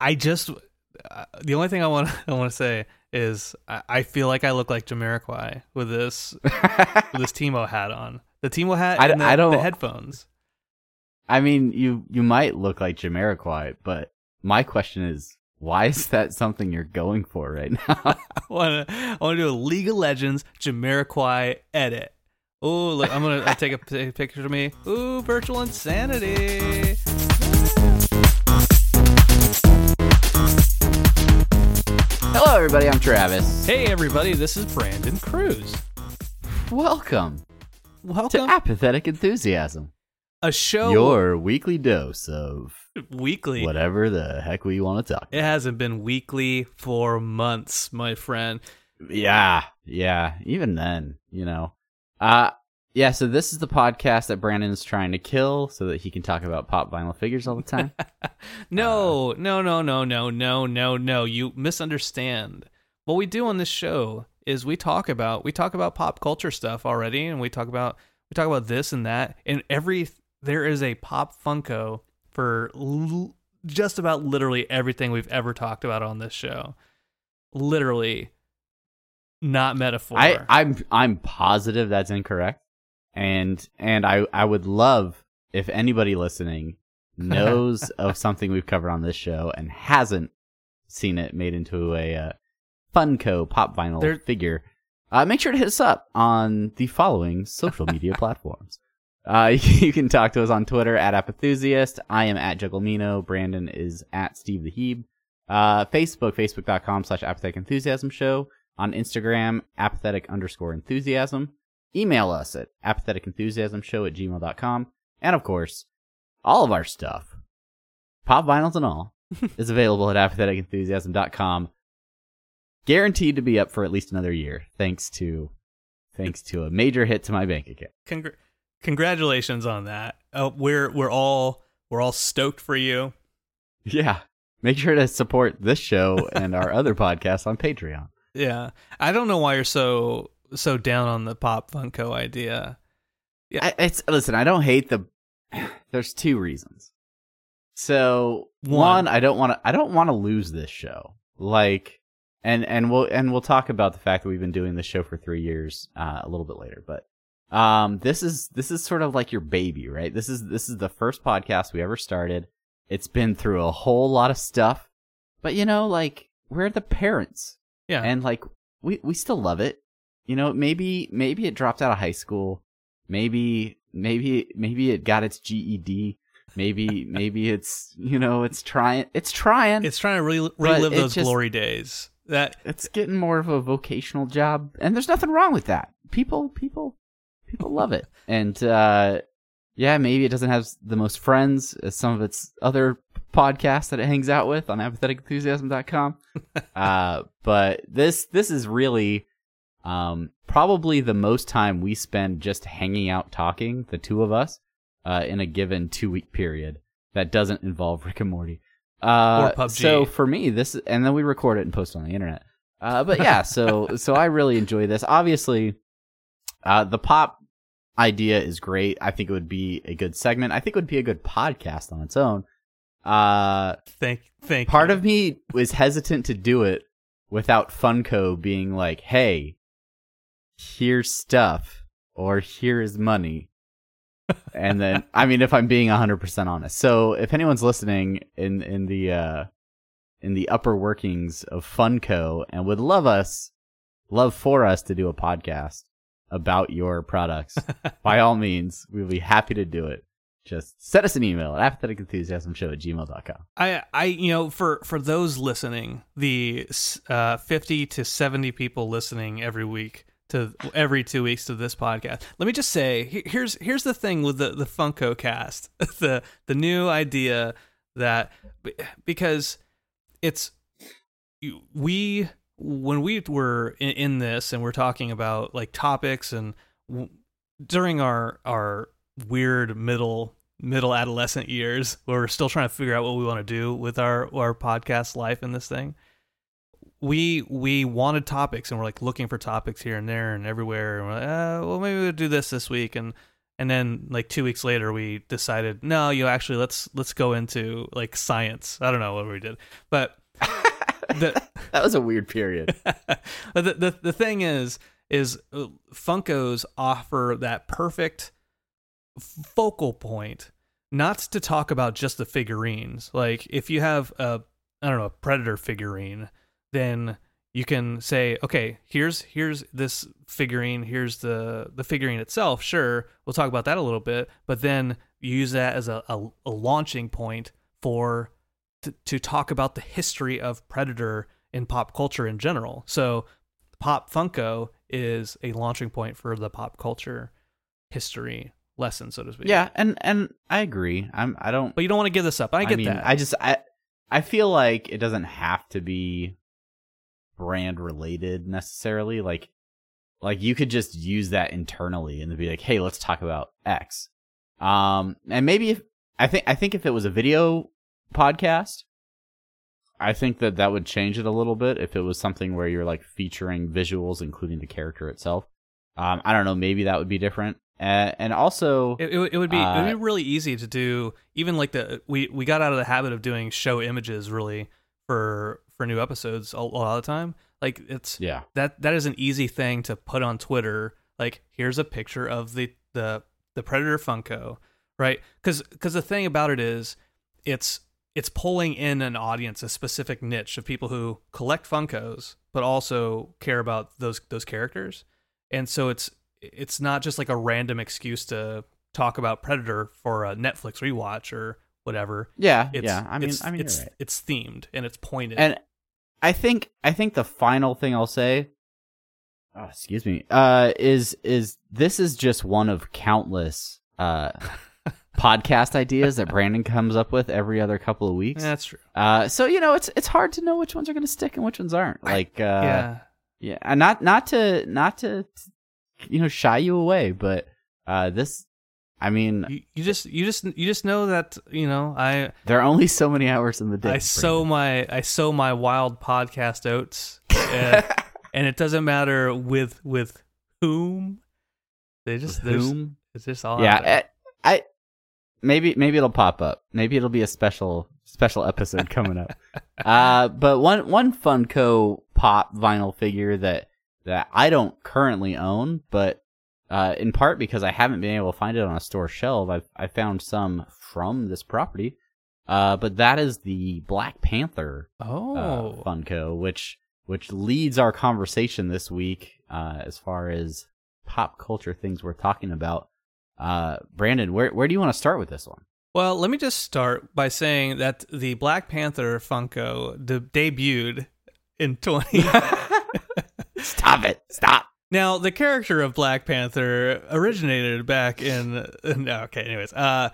I just uh, the only thing I want I want to say is I, I feel like I look like Jamiroquai with this with this Teemo hat on. The Teemo hat I the, I don't- the headphones. I mean, you you might look like Jamiroquai, but my question is, why is that something you're going for right now? I want to I want to do a League of Legends Jamiroquai edit. Oh, look! I'm gonna I take a, take a picture of me. Ooh, virtual insanity. Hello, everybody. I'm Travis. Hey, everybody! This is Brandon Cruz. Welcome Welcome to Apathetic Enthusiasm, a show your weekly dose of weekly. whatever the heck we want to talk. It hasn't been weekly for months, my friend. Yeah, yeah. Even then, you know. Uh yeah, so this is the podcast that Brandon is trying to kill so that he can talk about pop vinyl figures all the time. No, uh, no, no, no, no, no, no, no. You misunderstand. What we do on this show is we talk about we talk about pop culture stuff already, and we talk about we talk about this and that, and every there is a pop Funko for l- just about literally everything we've ever talked about on this show. Literally, not metaphor. I I'm I'm positive that's incorrect. And and I I would love if anybody listening knows of something we've covered on this show and hasn't seen it made into a uh, Funko pop vinyl There- figure. Uh, make sure to hit us up on the following social media platforms. Uh, you can talk to us on Twitter at Apathusiast. I am at Jugglemino. Brandon is at Steve the Heeb. Uh, Facebook, facebook.com slash apathetic enthusiasm show. On Instagram, apathetic underscore enthusiasm. Email us at apatheticenthusiasmshow at gmail.com. And of course, all of our stuff, pop vinyls and all, is available at apatheticenthusiasm.com. Guaranteed to be up for at least another year, thanks to thanks to a major hit to my bank account. Congr- congratulations on that. Uh, we're we're all we're all stoked for you. Yeah. Make sure to support this show and our other podcasts on Patreon. Yeah, I don't know why you're so so down on the pop Funko idea. Yeah. I, it's listen. I don't hate the. There's two reasons. So One. one, I don't want to. I don't want to lose this show. Like, and and we'll and we'll talk about the fact that we've been doing this show for three years uh, a little bit later. But um, this is this is sort of like your baby, right? This is this is the first podcast we ever started. It's been through a whole lot of stuff, but you know, like we're the parents Yeah, and like we we still love it you know maybe maybe it dropped out of high school. Maybe maybe maybe it got its ged maybe maybe it's you know it's trying it's trying. It's trying to re- relive those just- glory days. That it's getting more of a vocational job and there's nothing wrong with that. People people people love it. And uh yeah maybe it doesn't have the most friends as some of its other podcasts that it hangs out with on apatheticenthusiasm.com uh but this this is really um probably the most time we spend just hanging out talking the two of us uh in a given two week period that doesn't involve rick and morty uh Or PUBG. so for me this and then we record it and post it on the internet Uh, but yeah, so so I really enjoy this. Obviously, uh, the pop idea is great. I think it would be a good segment. I think it would be a good podcast on its own. Uh, Thank, thank. part you. of me was hesitant to do it without Funko being like, "Hey, here's stuff," or "Here is money." and then, I mean, if I'm being 100% honest. So, if anyone's listening in in the uh in the upper workings of Funko and would love us, love for us to do a podcast about your products, by all means, we'll be happy to do it. Just send us an email at apatheticenthusiasmshow at gmail.com. I, I, you know, for for those listening, the uh, fifty to seventy people listening every week to every two weeks to this podcast. Let me just say, here's here's the thing with the the Funko Cast, the the new idea that because it's we when we were in, in this and we're talking about like topics and w- during our our weird middle middle adolescent years where we're still trying to figure out what we want to do with our our podcast life and this thing we we wanted topics and we're like looking for topics here and there and everywhere and we're like, uh, well maybe we'll do this this week and and then like two weeks later we decided no you actually let's let's go into like science i don't know what we did but the That was a weird period. but the, the the thing is is uh, Funkos offer that perfect focal point not to talk about just the figurines. Like if you have a I don't know, a predator figurine, then you can say, okay, here's here's this figurine, here's the the figurine itself. Sure, we'll talk about that a little bit, but then you use that as a, a, a launching point for to, to talk about the history of Predator in pop culture in general. So, Pop Funko is a launching point for the pop culture history lesson, so to speak. yeah, and and I agree. I'm I don't but you don't want to give this up. I get mean, that. I just I I feel like it doesn't have to be brand related necessarily. Like like you could just use that internally and be like, hey, let's talk about X. Um, and maybe if I think I think if it was a video podcast, I think that that would change it a little bit. If it was something where you're like featuring visuals, including the character itself. Um, I don't know. Maybe that would be different. Uh, and also, It, it, would- it would be it would Uh, be really easy to do. Even like the we we got out of the habit of doing show images really for for new episodes a, a lot of the time. Like it's yeah, that that is an easy thing to put on Twitter. Like here's a picture of the the the Predator Funko, right? Because because the thing about it is, it's it's pulling in an audience, a specific niche of people who collect Funkos, but also care about those those characters. And so it's it's not just like a random excuse to talk about Predator for a Netflix rewatch or whatever. yeah, It's, yeah. I mean, it's, I mean, it's right. it's themed and it's pointed. And I think I think the final thing I'll say, oh, excuse me, uh, is is this is just one of countless uh podcast ideas that Brandon comes up with every other couple of weeks. that's true. Uh, so you know, it's it's hard to know which ones are going to stick and which ones aren't. Like, uh, yeah. yeah, and not not to not to you know shy you away, but uh, this, I mean, you, you just you just you just know that you know I there are only so many hours in the day. I sow my I sow my wild podcast oats, uh, and it doesn't matter with with whom. They just With whom? It's just all yeah. I, I maybe maybe it'll pop up maybe it'll be a special special episode coming up uh but one one funko pop vinyl figure that that i don't currently own but uh in part because i haven't been able to find it on a store shelf i've i found some from this property uh but that is the black panther Oh, uh, Funko, which which leads our conversation this week uh, as far as pop culture things we're talking about. Uh, Brandon, where where do you want to start with this one? well, let me just start by saying that the Black Panther Funko de- debuted in twenty. Stop it! Stop. Now, the character of Black Panther originated back in. No, okay, anyways, uh,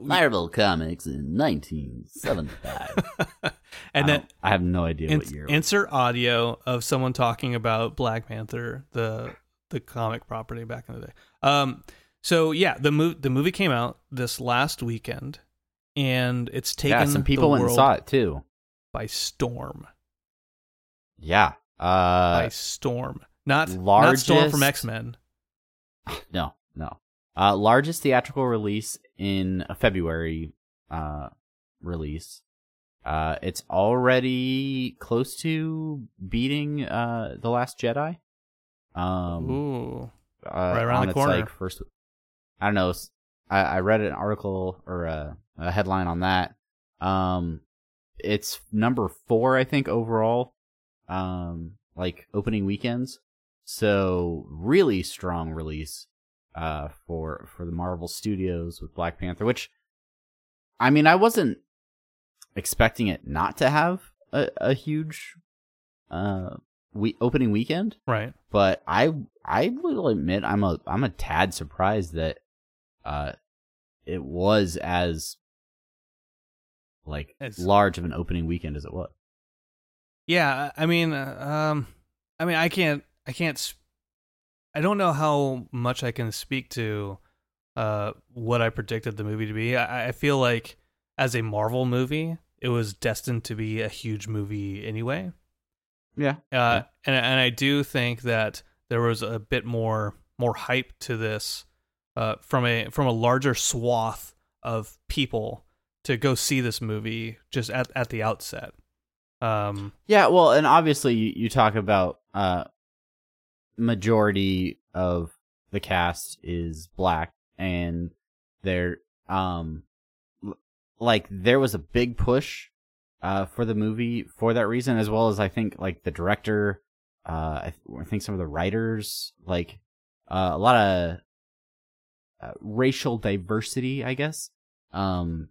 Marvel Comics in 1975. and then I have no idea In- what year. insert audio of someone talking about Black Panther, the the comic property back in the day. Um, so yeah, the movie the movie came out this last weekend, and it's taken yeah, some people went and saw it too. by storm. Yeah, Uh, by storm. Not largest, not Storm from X Men. no, no. Uh, largest theatrical release in a February uh, release. Uh, it's already close to beating uh, the Last Jedi. Um, Ooh, uh, right around the its, corner. Like first, I don't know. I read an article or a, a headline on that. Um, it's number four, I think, overall. Um, like opening weekends. So really strong release, uh, for for the Marvel Studios with Black Panther. Which, I mean, I wasn't expecting it not to have a, a huge, uh, we opening weekend right. but I I will admit I'm a I'm a tad surprised that uh it was as like As- large of an opening weekend as it was. Yeah, I mean, uh, um, I mean, I can't, I can't, sp- I don't know how much I can speak to, uh, what I predicted the movie to be. I, I feel like as a Marvel movie, it was destined to be a huge movie anyway. Yeah. Uh, and and I do think that there was a bit more more hype to this, uh, from a from a larger swath of people to go see this movie just at at the outset. Um, Yeah, well, and obviously you, you talk about uh majority of the cast is black and they're um like there was a big push uh for the movie for that reason as well as I think like the director uh I, th- I think some of the writers like uh, a lot of uh, racial diversity, I guess. Um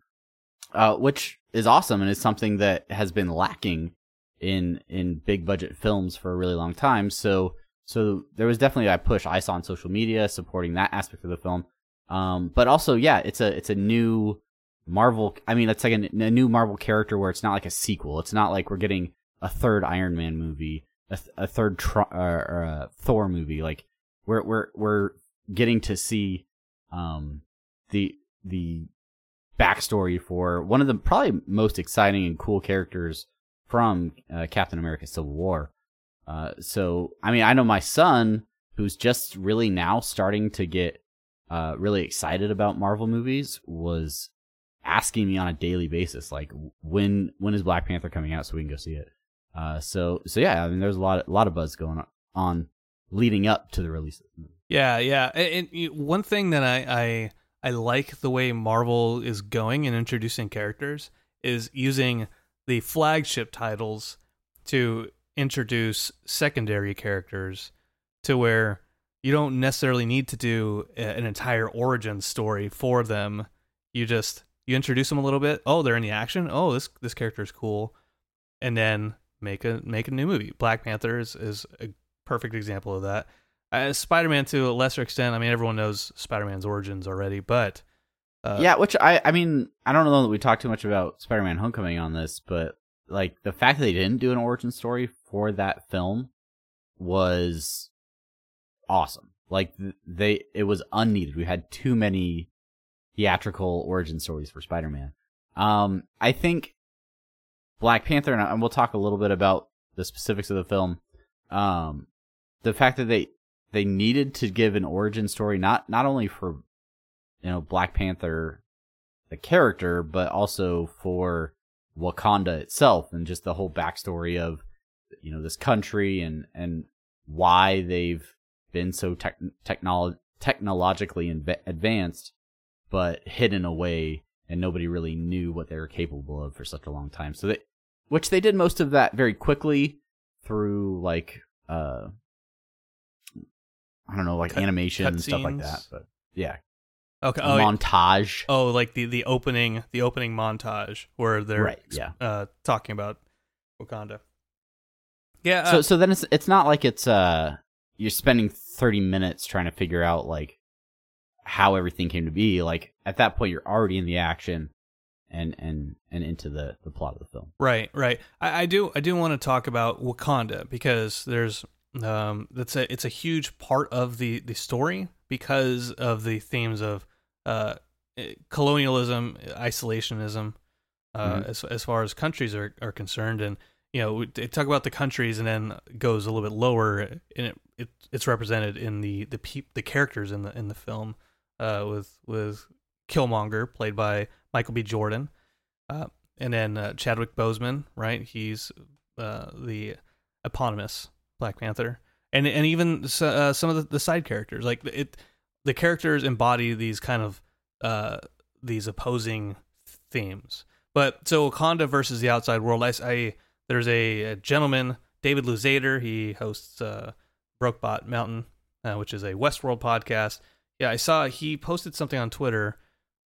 uh, which is awesome and is something that has been lacking in in big budget films for a really long time. So so there was definitely a push I saw on social media supporting that aspect of the film. Um, but also, yeah, it's a it's a new Marvel. I mean, it's like a, a new Marvel character where it's not like a sequel. It's not like we're getting a third Iron Man movie, a, th- a third uh, or a Thor movie. Like we're we're we're getting to see um the the backstory for one of the probably most exciting and cool characters from uh, Captain America: Civil War. Uh, so I mean, I know my son, who's just really now starting to get uh, really excited about Marvel movies, was asking me on a daily basis, like, when when is Black Panther coming out so we can go see it. Uh, so so yeah, I mean, there's a lot a lot of buzz going on leading up to the release. Yeah, yeah. And, and one thing that I, I I like the way Marvel is going and introducing characters is using the flagship titles to introduce secondary characters to where you don't necessarily need to do an entire origin story for them. You just you introduce them a little bit. Oh, they're in the action. Oh, this this character is cool, and then make a make a new movie. Black Panther is, is a perfect example of that. Uh, Spider Man to a lesser extent. I mean, everyone knows Spider Man's origins already, but uh, yeah, which I I mean I don't know that we talked too much about Spider-Man: Homecoming on this, but like the fact that they didn't do an origin story for that film was awesome. Like they it was unneeded. We had too many theatrical origin stories for Spider-Man. Um I think Black Panther and, we'll talk a little bit about the specifics of the film. Um the fact that they they needed to give an origin story not not only for you know Black Panther the character but also for Wakanda itself and just the whole backstory of you know this country and and why they've been so tech technolo- technologically inv- advanced but hidden away and nobody really knew what they were capable of for such a long time. So they which they did most of that very quickly through like uh I don't know like Cut- animation and cut stuff like that but yeah okay. Oh, montage oh, like the the opening the opening montage where they're Right, yeah. uh, talking about Wakanda. Yeah. Uh, so so then it's it's not like it's uh you're spending 30 minutes trying to figure out like how everything came to be like at that point you're already in the action and and and into the the plot of the film Right, right. I, I do I do want to talk about Wakanda because there's um that's a it's a huge part of the the story because of the themes of uh colonialism, isolationism, uh Mhm. as as far as countries are are concerned and you know, they talk about the countries and then goes a little bit lower, and it, it it's represented in the the peop, the characters in the in the film, uh, with with Killmonger played by Michael B. Jordan, uh, and then uh, Chadwick Boseman, right? He's uh, the eponymous Black Panther, and and even uh, some of the, the side characters, like it, the characters embody these kind of uh, these opposing themes. But so Wakanda versus the outside world, I, I there's a, a, gentleman, David Luzader. He hosts uh, Brokebot Mountain, uh, which is a Westworld podcast. Yeah, I saw he posted something on Twitter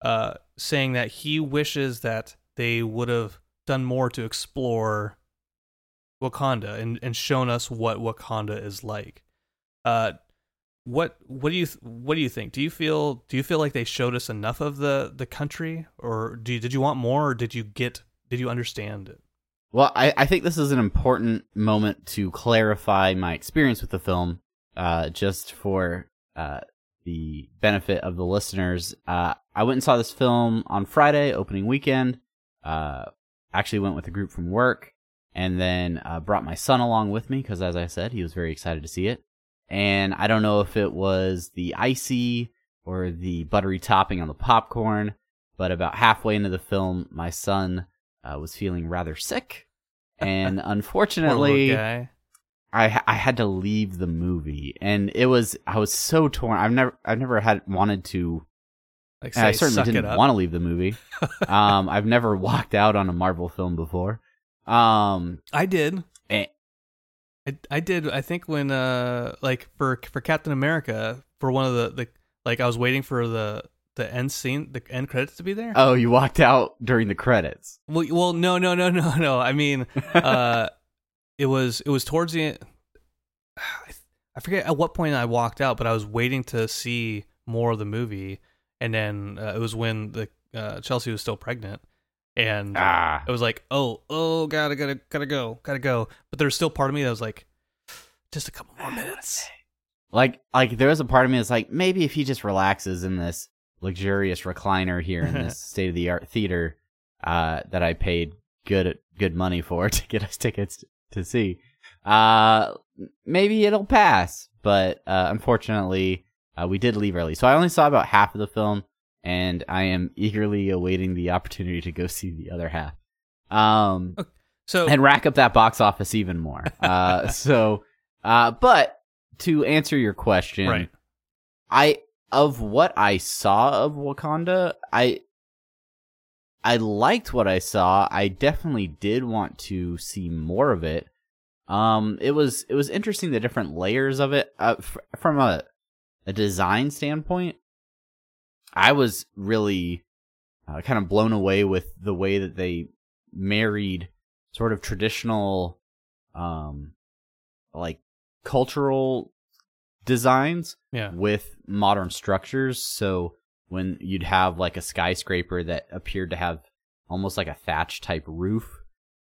uh, saying that he wishes that they would have done more to explore Wakanda and, and shown us what Wakanda is like. Uh, what what do you what do you think? Do you feel do you feel like they showed us enough of the the country, or do you, did you want more, or did you get did you understand it? Well, I, I think this is an important moment to clarify my experience with the film, uh, just for uh, the benefit of the listeners. Uh, I went and saw this film on Friday, opening weekend. Uh, actually went with a group from work, and then uh, brought my son along with me because, as I said, he was very excited to see it. And I don't know if it was the icy or the buttery topping on the popcorn, but about halfway into the film, my son uh, was feeling rather sick, and unfortunately, I I had to leave the movie, and it was I was so torn. I've never I've never had wanted to. Like say, I certainly didn't want to leave the movie. um, I've never walked out on a Marvel film before. Um, I did. Eh. I I did. I think when uh like for for Captain America for one of the the like I was waiting for the the end scene, the end credits to be there. Oh, you walked out during the credits. Well, well, no, no, no, no, no. I mean, uh, it was it was towards the. end. I forget at what point I walked out, but I was waiting to see more of the movie, and then uh, it was when the uh, Chelsea was still pregnant, and ah. it was like, oh, oh, gotta, gotta, gotta go, gotta go. But there's still part of me that was like, just a couple more minutes. Like, like there was a part of me that's like, maybe if he just relaxes in this luxurious recliner here in this state of the art theater uh, that I paid good good money for to get us tickets to see. Uh, maybe it'll pass, but uh, unfortunately, uh, we did leave early, so I only saw about half of the film, and I am eagerly awaiting the opportunity to go see the other half. Um, so and rack up that box office even more. Uh, so, uh, but to answer your question, right. I of what I saw of Wakanda, I I liked what I saw. I definitely did want to see more of it. Um, it was it was interesting the different layers of it uh, f- from a a design standpoint. I was really uh, kind of blown away with the way that they married sort of traditional, um, like cultural designs yeah. with modern structures. So when you'd have like a skyscraper that appeared to have almost like a thatch type roof,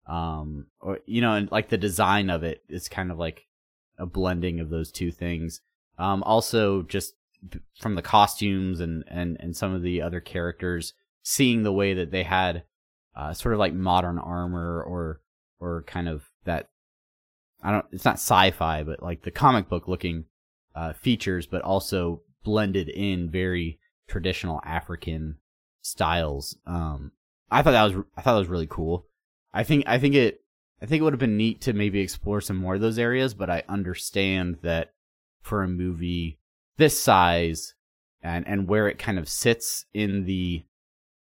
um, or you know, and like the design of it is kind of like a blending of those two things. Um, also just from the costumes and and and some of the other characters, seeing the way that they had uh, sort of like modern armor or or kind of that I don't it's not sci-fi but like the comic book looking uh, features, but also blended in very traditional African styles. Um, I thought that was I thought that was really cool. I think I think it I think it would have been neat to maybe explore some more of those areas, but I understand that for a movie this size and and where it kind of sits in the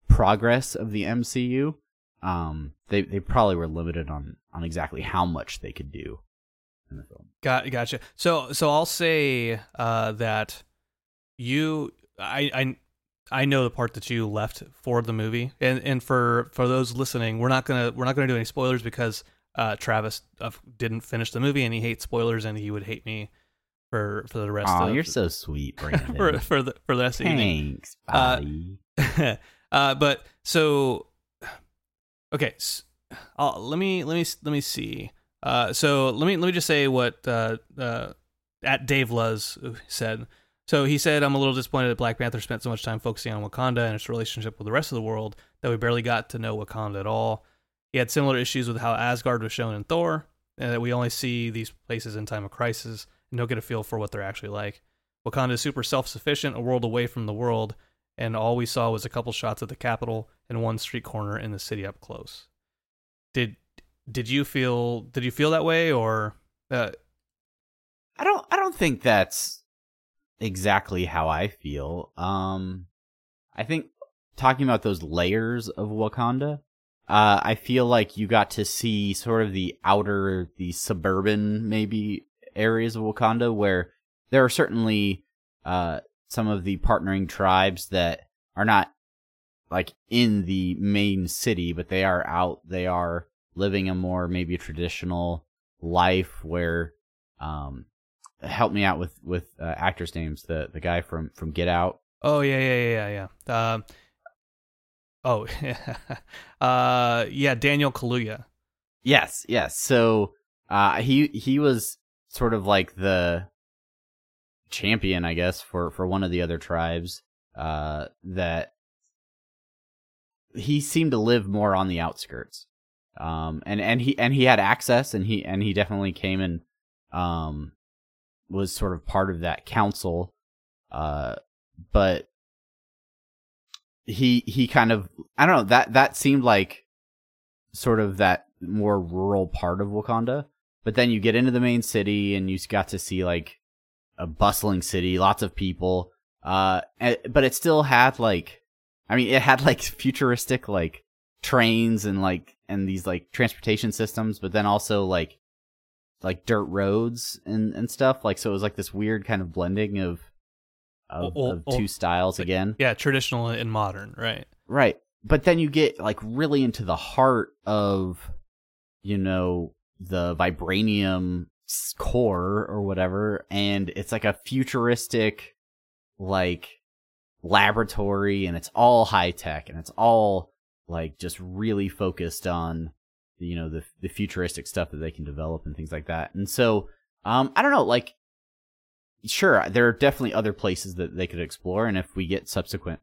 progress of the MCU, um, they they probably were limited on on exactly how much they could do in the film. Got gotcha. So so I'll say uh, that you I I I know the part that you left for the movie, and and for for those listening, we're not gonna we're not gonna do any spoilers because uh, Travis uh, didn't finish the movie and he hates spoilers and he would hate me for for the rest. Oh, of you're so sweet, Brandon. for for the for the rest of the evening. Thanks, buddy. Uh, uh, but so okay, so, uh, let me let me let me see. Uh, so let me let me just say what uh, uh, at Dave Luz said. So he said, "I'm a little disappointed that Black Panther spent so much time focusing on Wakanda and its relationship with the rest of the world that we barely got to know Wakanda at all. he had similar issues with how Asgard was shown in Thor, and that we only see these places in time of crisis and don't get a feel for what they're actually like. Wakanda is super self sufficient, a world away from the world, and all we saw was a couple shots of the capital and one street corner in the city up close. Did did you feel did you feel that way or uh, I don't I don't think that's exactly how I feel. Um I think talking about those layers of Wakanda, uh I feel like you got to see sort of the outer the suburban maybe areas of Wakanda where there are certainly uh some of the partnering tribes that are not like in the main city, but they are out. They are living a more maybe traditional life where um help me out with with uh, actors names the the guy from from get out Oh yeah, yeah, yeah, yeah. yeah. Um, oh, uh, yeah, Daniel Kaluuya. yes yes so uh he he was sort of like the champion i guess for for one of the other tribes uh that he seemed to live more on the outskirts. Um and and he and he had access and he and he definitely came and um was sort of part of that council uh but he he kind of i don't know that that seemed like sort of that more rural part of wakanda but then you get into the main city and you got to see like a bustling city lots of people uh and, but it still had like i mean it had like futuristic like trains and like and these like transportation systems but then also like like dirt roads and and stuff like so it was like this weird kind of blending of of, Oh, of two styles again Yeah, traditional and modern, right? right but then you get like really into the heart of you know the vibranium core or whatever and it's like a futuristic like laboratory and it's all high tech and it's all like just really focused on you know the the futuristic stuff that they can develop and things like that. And so um i don't know like sure there are definitely other places that they could explore and if we get subsequent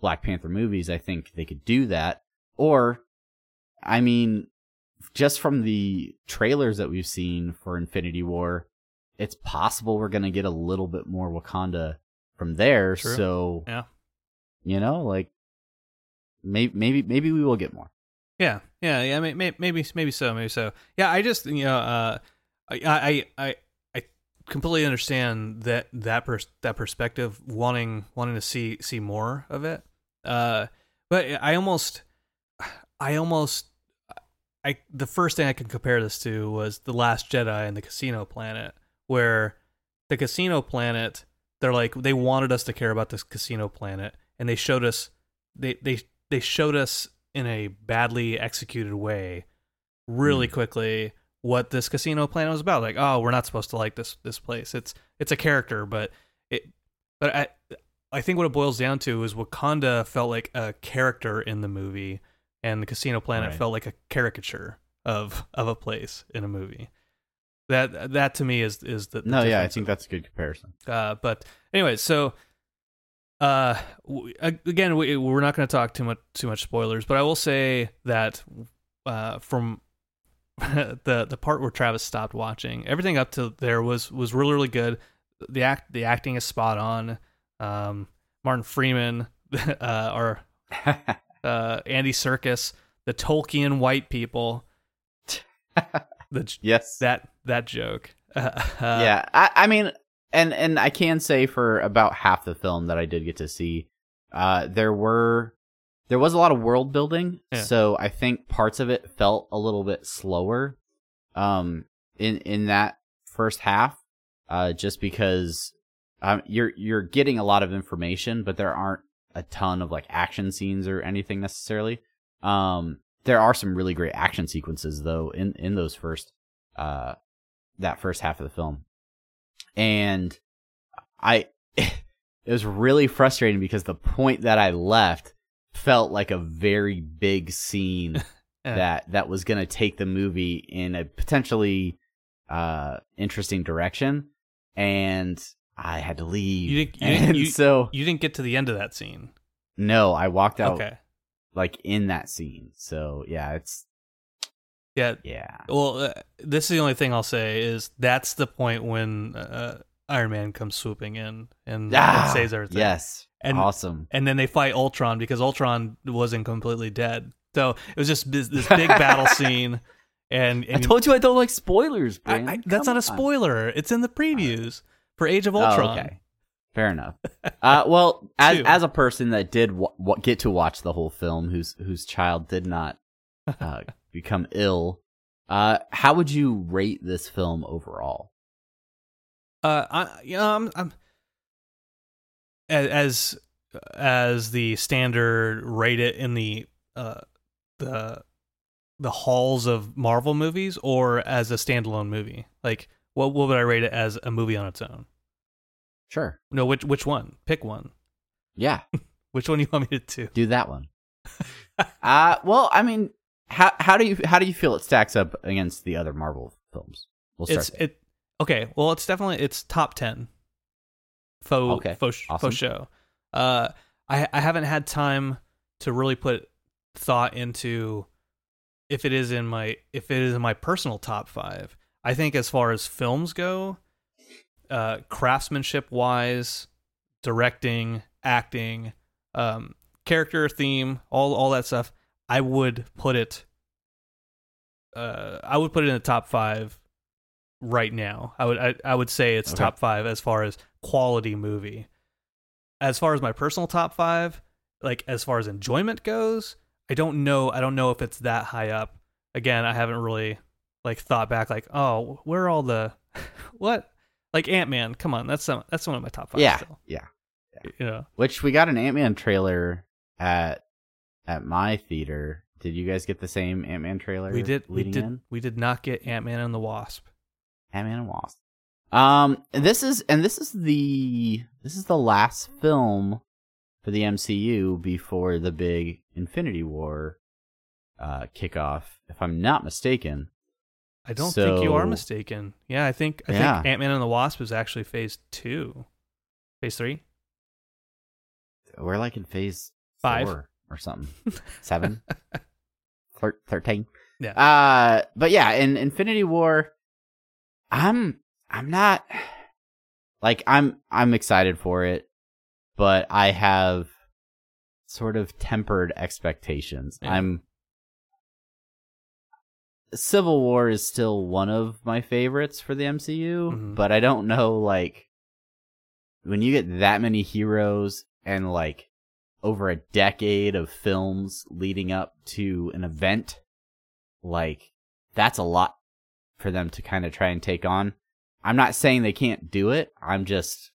black panther movies i think they could do that. Or i mean just from the trailers that we've seen for infinity war it's possible we're going to get a little bit more wakanda from there True. so Yeah. you know like maybe maybe maybe we will get more Yeah, yeah, yeah. may- may- Maybe, maybe so, maybe so. Yeah, I just, you know, uh, I, I, I, I completely understand that that pers- that perspective, wanting wanting to see see more of it. Uh, but I almost, I almost, I the first thing I can compare this to was the Last Jedi and the Casino Planet, where the Casino Planet, they're like they wanted us to care about this Casino Planet, and they showed us, they they they showed us in a badly executed way really hmm. quickly what this casino planet was about. Like oh we're not supposed to like this this place. It's it's a character but it but i i think what it boils down to is wakanda felt like a character in the movie and the casino planet Right. felt like a caricature of of a place in a movie that that to me is is the, the no yeah i think that's a good comparison uh, but anyway, so uh, w- again, we, we're not going to talk too much too much spoilers, but I will say that uh, from the the part where Travis stopped watching, everything up to there was was really really good. The act the acting is spot on. Um, Martin Freeman, uh, or uh, Andy Serkis, the Tolkien white people. the yes that that joke. Uh, yeah I, I mean and and i can say for about half the film that i did get to see uh there were there was a lot of world building Yeah. so i think parts of it felt a little bit slower um in in that first half uh just because um you're you're getting a lot of information but there aren't a ton of like action scenes or anything necessarily. Um there are some really great action sequences though in in those first uh that first half of the film. And I it was really frustrating because the point that I left felt like a very big scene Yeah. that that was going to take the movie in a potentially uh interesting direction. And I had to leave. You didn't- you and didn't- you- so you didn't get to the end of that scene. no, I walked out Okay. like in that scene. So yeah, it's Yeah. Yeah. Well, uh, this is the only thing I'll say is that's the point when uh, Iron Man comes swooping in and, and saves everything. Yes. And- awesome. And then they fight Ultron because Ultron wasn't completely dead. So it was just this, this big battle scene. And, and I told you I don't like spoilers, I- I- that's not a on. spoiler. It's in the previews for Age of Oh, Ultron. okay. Fair enough. Uh, well, as as a person that did w- w- get to watch the whole film, whose whose child did not uh, become ill, uh, how would you rate this film overall? Uh, I, you know, I'm, I'm as as the standard rate it in the uh the the halls of Marvel movies or as a standalone movie. Like, what what would I rate it as a movie on its own? Sure. No, which which one? Pick one. Yeah, Which one do you want me to do? do that one. uh, well, I mean, how how do you how do you feel it stacks up against the other Marvel films? We'll start. It's there. it. Okay, well, it's definitely it's top ten. Faux Okay, faux, awesome. faux show. Uh, I I haven't had time to really put thought into if it is in my if it is in my personal top five. I think as far as films go, uh, craftsmanship wise, directing, acting, um, character theme, all all that stuff, I would put it. Uh, I would put it in the top five right now. I would I, I would say it's Okay. top five as far as quality movie. As far as my personal top five, like as far as enjoyment goes, I don't know. I don't know if it's that high up. Again, I haven't really like thought back. Like, oh, where are all the what? Like Ant Man. Come on, that's some, that's one of my top five. yeah, still. yeah. you know. Which we got an Ant Man trailer at at my theater. Did you guys get the same Ant Man trailer? We did. We did. in? We did not get Ant Man and the Wasp. Ant Man and Wasp. Um, this is and this is the this is the last film for the MCU before the big Infinity War uh kickoff, if I'm not mistaken. I don't think you are mistaken. Yeah, I think I Yeah. think Ant Man and the Wasp is actually Phase two, Phase three. We're like in phase Five. four or something. Seven? Thir- Thirteen. Yeah. Uh but yeah, in Infinity War, I'm I'm not like I'm I'm excited for it, but I have sort of tempered expectations. Yeah. I'm Civil War is still one of my favorites for the MCU, Mhm. but I don't know like when you get that many heroes and like over a decade of films leading up to an event, like that's a lot for them to kind of try and take on. I'm not saying they can't do it. I'm just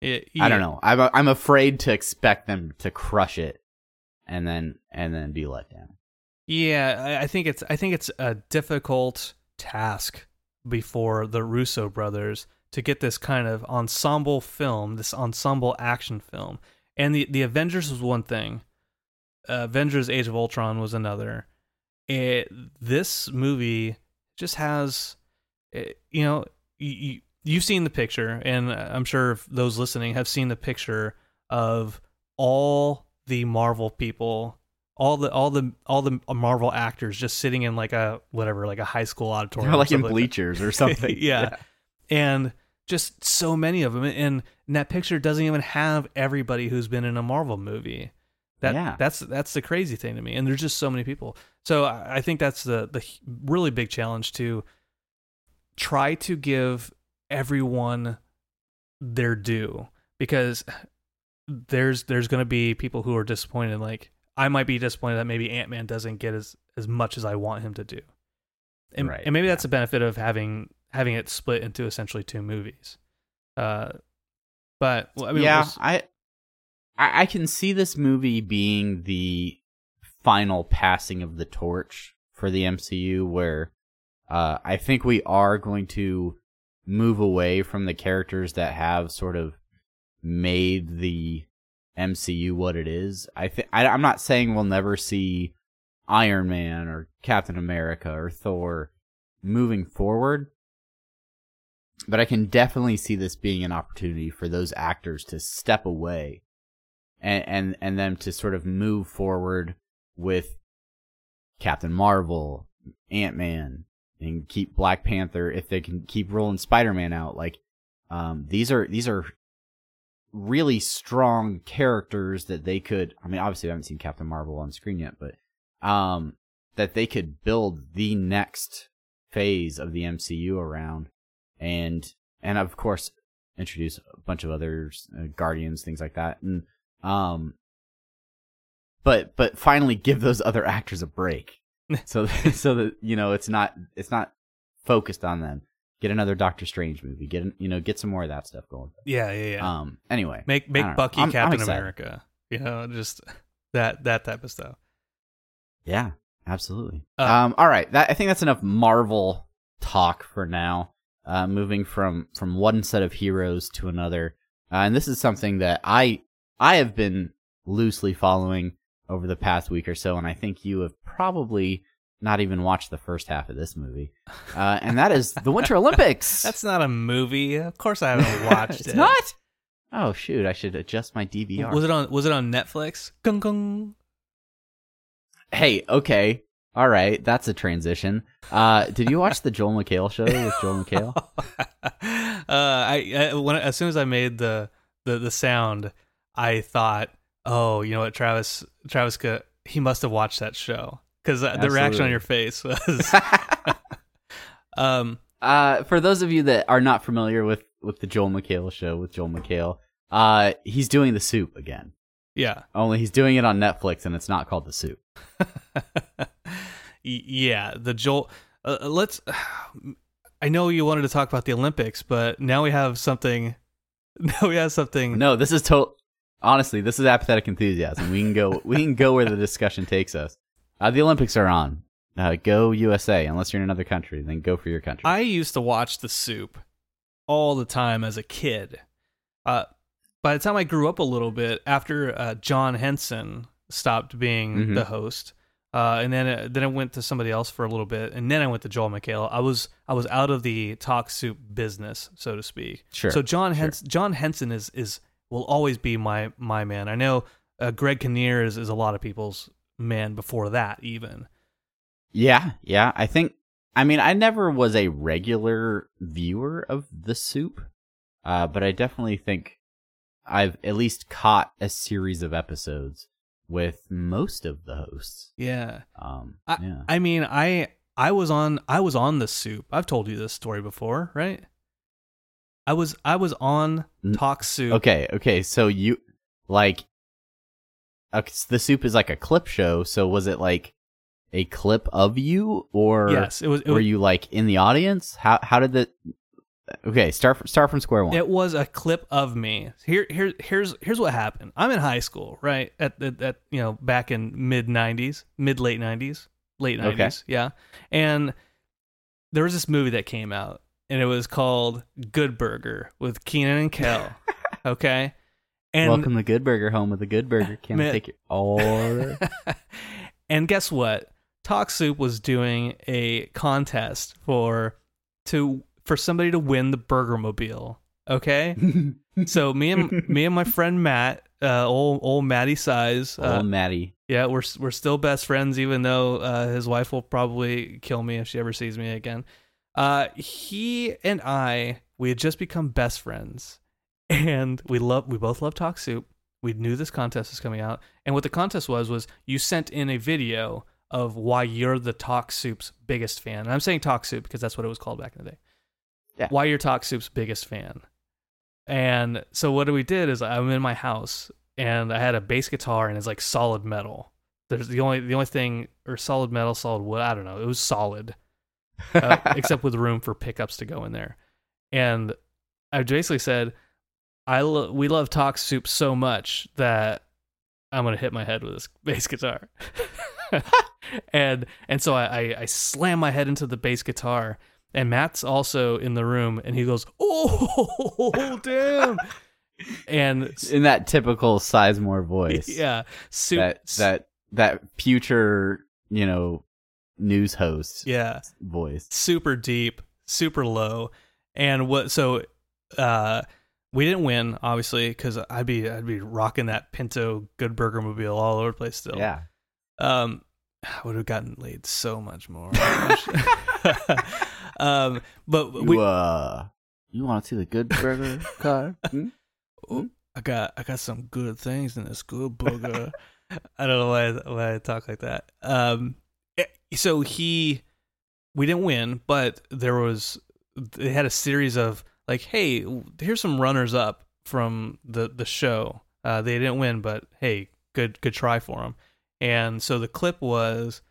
It- I don't know. I'm I'm afraid to expect them to crush it and then and then be let down. Yeah, I- think it's I think it's a difficult task before the Russo brothers to get this kind of ensemble film, this ensemble action film. And the the Avengers was one thing. Uh, Avengers: Age of Ultron was another. It this movie just has, eh, you know, you, you you've seen the picture, and I'm sure those listening have seen the picture of all the Marvel people all the all the all the Marvel actors just sitting in like a whatever like a high school auditorium, They're or like in bleachers or something. yeah. and just so many of them, and, and that picture doesn't even have everybody who's been in a Marvel movie. That Yeah. that's that's the crazy thing to me, and there's just so many people. So I I think that's the the really big challenge to try to give everyone their due because there's there's going to be people who are disappointed like I might be disappointed that maybe Ant-Man doesn't get as as much as I want him to do. And, Right, and maybe yeah. that's a benefit of having having it split into essentially two movies. Uh but well, I mean yeah, we'll s- I, I I can see this movie being the final passing of the torch for the MCU, where uh, I think we are going to move away from the characters that have sort of made the MCU what it is. I think I'm not saying we'll never see Iron Man or Captain America or Thor moving forward, but I can definitely see this being an opportunity for those actors to step away and and, and them to sort of move forward with Captain Marvel, Ant Man, and keep Black Panther. If they can keep rolling Spider Man out, like um, these are these are really strong characters that they could. I mean, obviously, I haven't seen Captain Marvel on screen yet, but um, that they could build the next phase of the MCU around, and and of course introduce a bunch of others, uh, Guardians, things like that, and um, but but finally give those other actors a break, so so that you know it's not it's not focused on them. Get another Doctor Strange movie. Get you know get some more of that stuff going. Yeah, yeah, yeah. Um. Anyway, make make. Bucky I'm- I'm Captain. America. You know, just that that type of stuff. Yeah, absolutely. Uh, um, all right, that I think that's enough Marvel talk for now. Uh, moving from from one set of heroes to another, uh, and this is something that I I have been loosely following over the past week or so, and I think you have probably not even watched the first half of this movie, uh, and that is the Winter Olympics. That's not a movie. Of course, I haven't watched it's it. not. Oh shoot! I should adjust my DVR. Was it on? Was it on Netflix? Gung gung. Hey, okay. All right, that's a transition. Uh, did you watch the Joel McHale show with Joel McHale? uh, I, I when as soon as I made the the the sound, I thought, oh, you know what, Travis Travis he must have watched that show because the reaction on your face was, um, Uh, for those of you that are not familiar with with the Joel McHale show with Joel McHale, uh, he's doing the soup again. yeah, Only he's doing it on Netflix, and it's not called the soup. Yeah. The Joel. Uh, let's. I know you wanted to talk about the Olympics, but now we have something. Now we have something. No, this is total. Honestly, this is apathetic enthusiasm. We can go. we can go where the discussion takes us. Uh, the Olympics are on. Uh, go USA. Unless you're in another country, then go for your country. I used to watch The Soup all the time as a kid. Uh, by the time I grew up a little bit, after uh, John Henson stopped being Mhm. the host, uh, and then it, then I went to somebody else for a little bit, and then I went to Joel McHale. I was I was out of the talk soup business, so to speak. Sure, So John sure. Henson, John Henson is is will always be my my man. I know uh, Greg Kinnear is, is a lot of people's man before that even. Yeah, yeah. I think. I mean, I never was a regular viewer of the soup, uh, but I definitely think I've at least caught a series of episodes with most of the hosts. Yeah. Um, I, yeah. I mean, I I was on I was on the soup. I've told you this story before, right? I was I was on Talk Soup. okay, okay. So you like, so the soup is like a clip show. So was it like a clip of you, or Yes, it was. It were was, you like in the audience? How how did the? Okay, start from, start from square one. it was a clip of me. Here here here's here's what happened. I'm in high school, right? At at, at you know back in mid '90s, mid late '90s, late '90s, Okay. yeah. And there was this movie that came out, and it was called Good Burger with Keenan and Kel. okay, and Welcome to Good Burger, home with a Good Burger. Can I take your order? and guess what? Talk Soup was doing a contest for to for somebody to win the Burger Mobile. Okay, so me and me and my friend Matt, uh, old old Matty size, uh, Old Matty. yeah, we're we're still best friends, even though uh, his wife will probably kill me if she ever sees me again. Uh, he and I, we had just become best friends, and we love we both love Talk Soup. We knew this contest was coming out, and what the contest was was you sent in a video of why you're the Talk Soup's biggest fan. And I'm saying Talk Soup because that's what it was called back in the day. Yeah. Why you're Talk Soup's biggest fan. And so what we did is I'm in my house and I had a bass guitar and it's like solid metal. There's the only the only thing or solid metal, solid wood. I don't know. It was solid, uh, except with room for pickups to go in there. And I basically said, "I lo- we love Talk Soup so much that I'm gonna hit my head with this bass guitar." and and so I, I I slam my head into the bass guitar, and Matt's also in the room, and he goes, "Oh damn!" and in that typical Sizemore voice. yeah, soup, That that that future, you know, news host yeah, voice. super deep, super low, and what? So, uh, we didn't win, obviously, because I'd be I'd be rocking that Pinto Good Burger Mobile all over the place still. Yeah. Um, I would have gotten laid so much more. um, but You, we, uh, you want to see the good burger car? Hmm? Oh, I got I got some good things in this good burger. I don't know why I, why I talk like that. Um, eh, so he, we didn't win, but there was they had a series of like, hey, here's some runners up from the the show. Uh, they didn't win, but hey, good good try for them. And so the clip was,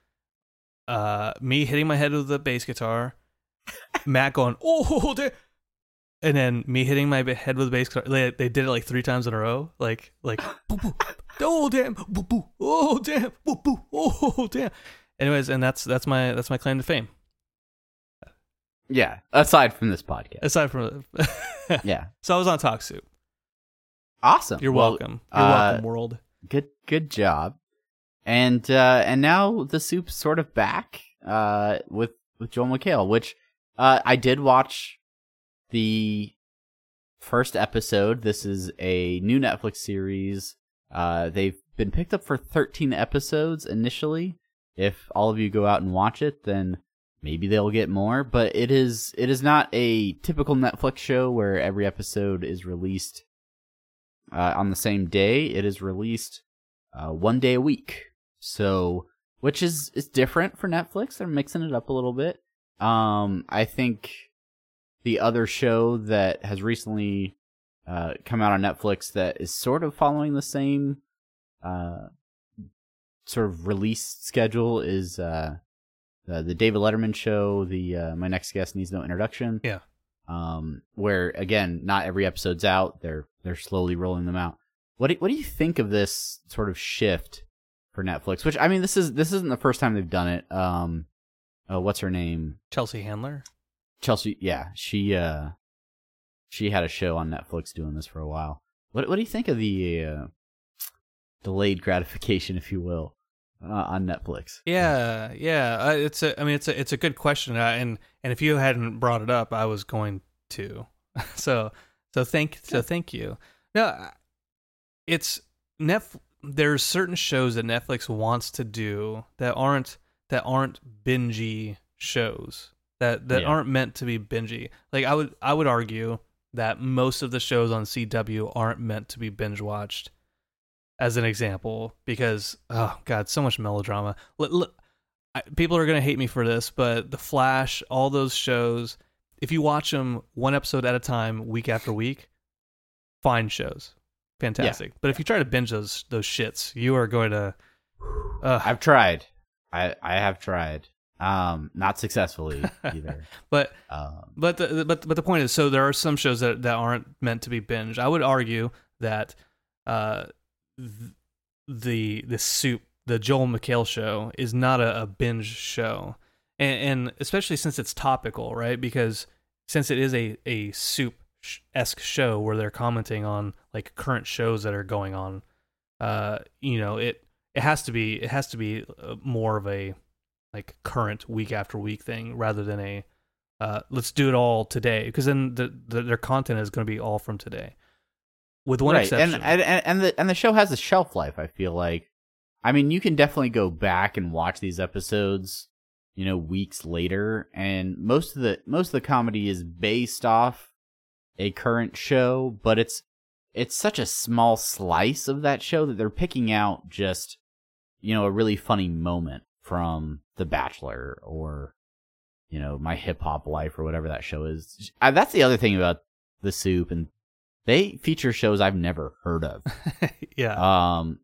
uh, me hitting my head with the bass guitar, Matt going, oh, there and then me hitting my head with the bass guitar. They, they did it like three times in a row, like like boo, boo, oh damn, boo, boo, oh damn, boo, boo, oh damn. Anyways, and that's that's my that's my claim to fame. Yeah. Aside from this podcast. Aside from, Yeah. so I was on Talk Soup. Awesome. You're Well, welcome. You're uh, welcome, world. good good job and uh and now the soup's sort of back uh with with joel mchale which uh i did watch the first episode this is a new netflix series uh they've been picked up for 13 episodes initially if all of you go out and watch it then maybe they'll get more but it is it is not a typical netflix show where every episode is released uh, on the same day it is released uh, one day a week. So, which is is different for Netflix. They're mixing it up a little bit. Um, I think the other show that has recently uh, come out on Netflix that is sort of following the same uh, sort of release schedule is uh, the the David Letterman show. The uh, my next guest needs no introduction. Yeah. Um, where again, not every episode's out. They're they're slowly rolling them out. What do, what do you think of this sort of shift for Netflix? Which I mean, this is this isn't the first time they've done it. Um, uh, what's her name? Chelsea Handler. Chelsea. Yeah, she uh, she had a show on Netflix doing this for a while. What what do you think of the uh, delayed gratification, if you will, uh, on Netflix? Yeah, yeah. Uh, it's a. I mean, it's a. It's a good question. Uh, and and if you hadn't brought it up, I was going to. so so thank so thank you. No, I- it's Netf. There's certain shows that Netflix wants to do that aren't that aren't bingey shows that that Yeah. aren't meant to be bingey. Like I would I would argue that most of the shows on CW aren't meant to be binge watched. As an example, because oh god, so much melodrama. L- l- I, people are gonna hate me for this, but The Flash, all those shows, if you watch them one episode at a time, week after week, fine shows, fantastic. But if you try to binge those those shits, you are going to. Uh, I've tried. I I have tried. Um, not successfully either. but um, But the but but the point is, so there are some shows that that aren't meant to be binged. I would argue that uh, the the soup, the Joel McHale show, is not a, a binge show, and, and especially since it's topical, right? Because since it is a a soup esque show where they're commenting on like current shows that are going on, uh, you know, it it has to be it has to be uh, more of a like current week after week thing rather than a uh, let's do it all today. Because then the, the, their content is going to be all from today with one right. exception And, and and the and the show has a shelf life. I feel like, I mean, you can definitely go back and watch these episodes, you know, weeks later, and most of the most of the comedy is based off a current show, but it's it's such a small slice of that show that they're picking out just you know a really funny moment from The Bachelor or you know my hip hop life or whatever that show is. That's the other thing about the soup and they feature shows I've never heard of. yeah Um,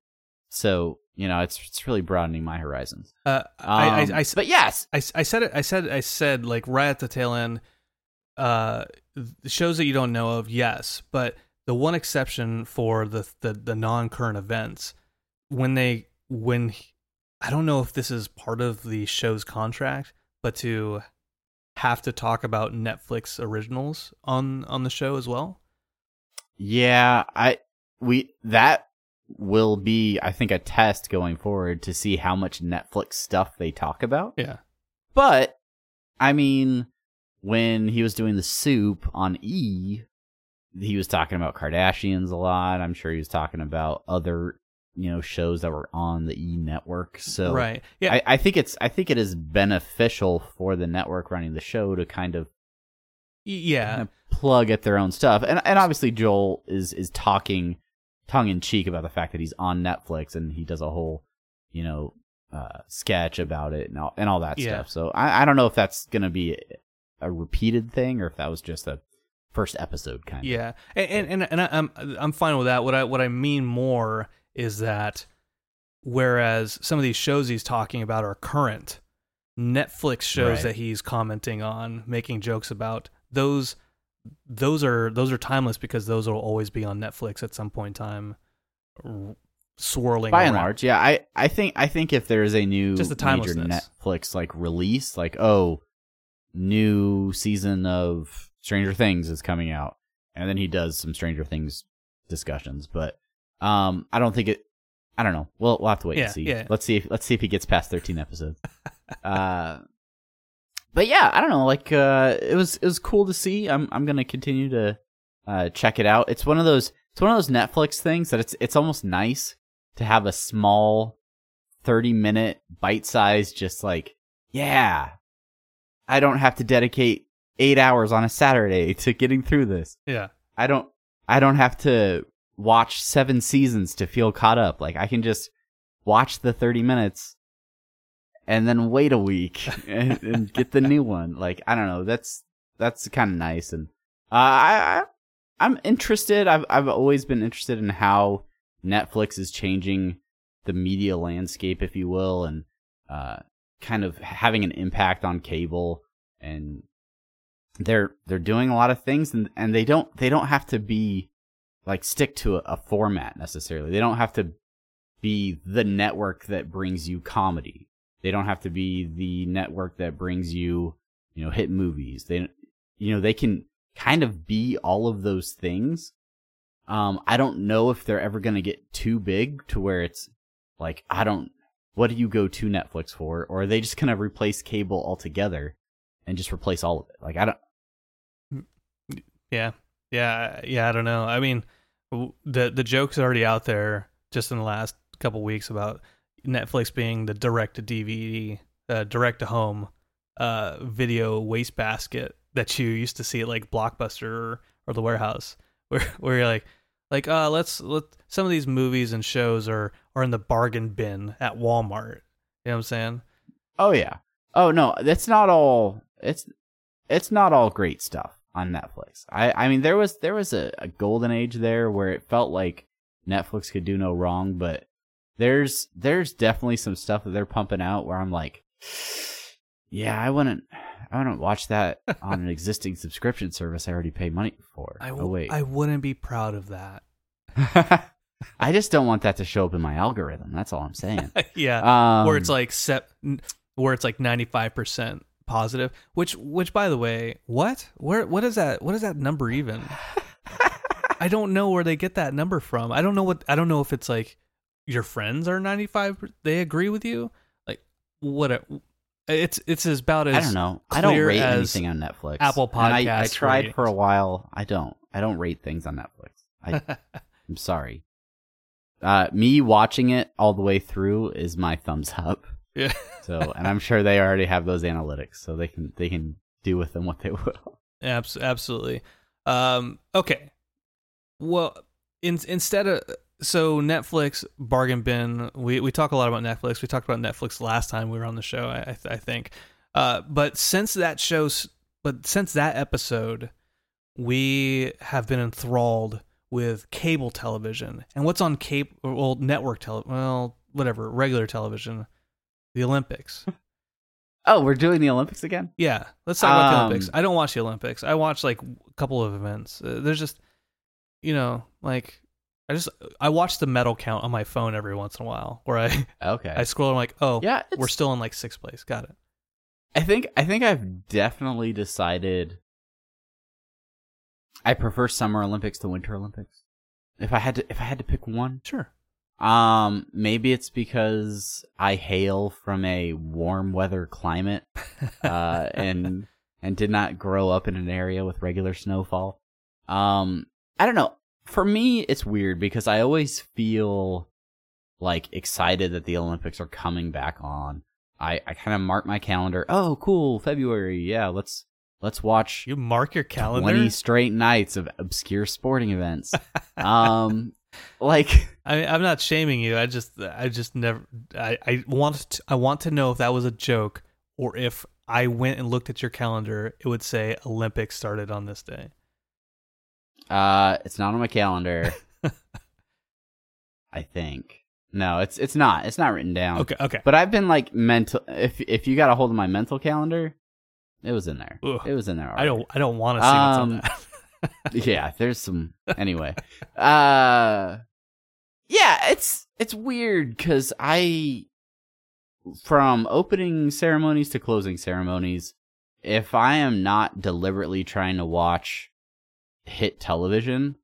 so you know, it's it's really broadening my horizons. uh, I, I, Um, I, but yes, I, I said it I said I said like right at the tail end uh the shows that you don't know of yes but the one exception for the the, the non-current events when they when he- I don't know if this is part of the show's contract but to have to talk about Netflix originals on on the show as well yeah, I we that will be I think a test going forward to see how much Netflix stuff they talk about. yeah But I mean, when he was doing the soup on E, he was talking about Kardashians a lot. I'm sure he was talking about other you know shows that were on the E network. So right. Yeah. I, I think it's I think it is beneficial for the network running the show to kind of yeah. kind of plug at their own stuff. And and obviously Joel is is talking tongue in cheek about the fact that he's on Netflix and he does a whole, you know, uh, sketch about it and all and all that Yeah. stuff. So I, I don't know if that's gonna be a repeated thing or if that was just a first episode kind of. Yeah, and and and, and I, I'm I'm fine with that. What I what I mean more is that whereas some of these shows he's talking about are current, Netflix shows Right. that he's commenting on, making jokes about those those are those are timeless because those will always be on Netflix at some point in time, r- swirling. By and around. large, yeah, I, I think I think if there is a new Just the major. Netflix like release, like oh, new season of Stranger Things is coming out, and then he does some Stranger Things discussions, but um, I don't think it. I don't know. We'll we'll have to wait Yeah, and see. yeah. Let's see if let's see if he gets past thirteen episodes. uh, but yeah, I don't know. Like uh, it was it was cool to see. I'm I'm gonna continue to uh check it out. It's one of those it's one of those Netflix things that it's it's almost nice to have a small 30 minute bite size just like yeah i don't have to dedicate eight hours on a saturday to getting through this Yeah, i don't i don't have to watch seven seasons to feel caught up like i can just watch the 30 minutes and then wait a week and, and get the new one like i don't know that's that's kind of nice and uh, I, I i'm interested i've i've always been interested in how Netflix is changing the media landscape, if you will, and uh, kind of having an impact on cable. And they're they're doing a lot of things, and and they don't they don't have to be like stick to a, a format necessarily. They don't have to be the network that brings you comedy. They don't have to be the network that brings you you know hit movies. They you know they can kind of be all of those things um, I don't know if they're ever going to get too big to where it's like, I don't, what do you go to Netflix for? Or are they just going to replace cable altogether and just replace all of it? Like, I don't, yeah, yeah, yeah. I don't know. I mean, the the joke's already out there just in the last couple weeks about Netflix being the direct to DVD, uh, direct to home uh, video wastebasket that you used to see at like Blockbuster or, or the warehouse, where where you're like, like, uh, let's let some of these movies and shows are are in the bargain bin at Walmart. You know what I'm saying? oh yeah. Oh no, that's not all, it's, it's not all great stuff on Netflix. I, I mean, there was, there was a, a golden age there where it felt like Netflix could do no wrong, but there's, there's definitely some stuff that they're pumping out where I'm like, yeah, I wouldn't, I wouldn't watch that on an existing subscription service I already pay money for. I oh wait, I wouldn't be proud of that. I just don't want that to show up in my algorithm. That's all I'm saying. yeah. Um, where it's like set, where it's like ninety five percent positive. Which, which by the way, what, where, what is that? What is that number even? I don't know where they get that number from. I don't know what. I don't know if it's like your friends are ninety five. They agree with you. Like what? a- It's it's as about as I don't know. I don't rate anything on Netflix. Apple And I, I tried ratings. for a while. I don't. I don't rate things on Netflix. I, I'm sorry. Uh, me watching it all the way through is my thumbs up. Yeah. So, and I'm sure they already have those analytics, so they can they can do with them what they will. Abs- absolutely. Um, okay. Well, in, instead of so Netflix bargain bin, we we talk a lot about Netflix. We talked about Netflix last time we were on the show. I I, th- I think. Uh, but since that show's, but since that episode, we have been enthralled with cable television and what's on cable, well, network tele, well, whatever, regular television, the Olympics. Oh, we're doing the Olympics again. Yeah, let's talk about the Um, Olympics. I don't watch the Olympics. I watch like a couple of events. Uh, there's just, you know, like I just I watch the medal count on my phone every once in a while, where I Okay. I scroll and I'm like, oh, yeah, we're still in like sixth place. Got it. I think I think I've definitely decided I prefer summer Olympics to winter Olympics. If I had to if I had to pick one, Sure. um maybe it's because I hail from a warm weather climate uh and and did not grow up in an area with regular snowfall. Um I don't know. For me it's weird because I always feel like excited that the Olympics are coming back on. I, I kind of mark my calendar. Oh, cool, February. Yeah, let's let's watch You mark your calendar. 20 straight nights of obscure sporting events. um like I, I'm not shaming you. I just, I just never. I, I want, to, I want to know if that was a joke or if I went and looked at your calendar, it would say Olympics started on this day. Uh it's not on my calendar. I think. No, it's it's not. It's not written down. Okay, okay. But I've been like mental if if you got a hold of my mental calendar, it was in there. Ugh. It was in there. I don't, I don't want to see what's on Um, that. yeah, there's some anyway. Uh yeah, it's it's weird cuz I from opening ceremonies to closing ceremonies, if I am not deliberately trying to watch hit television,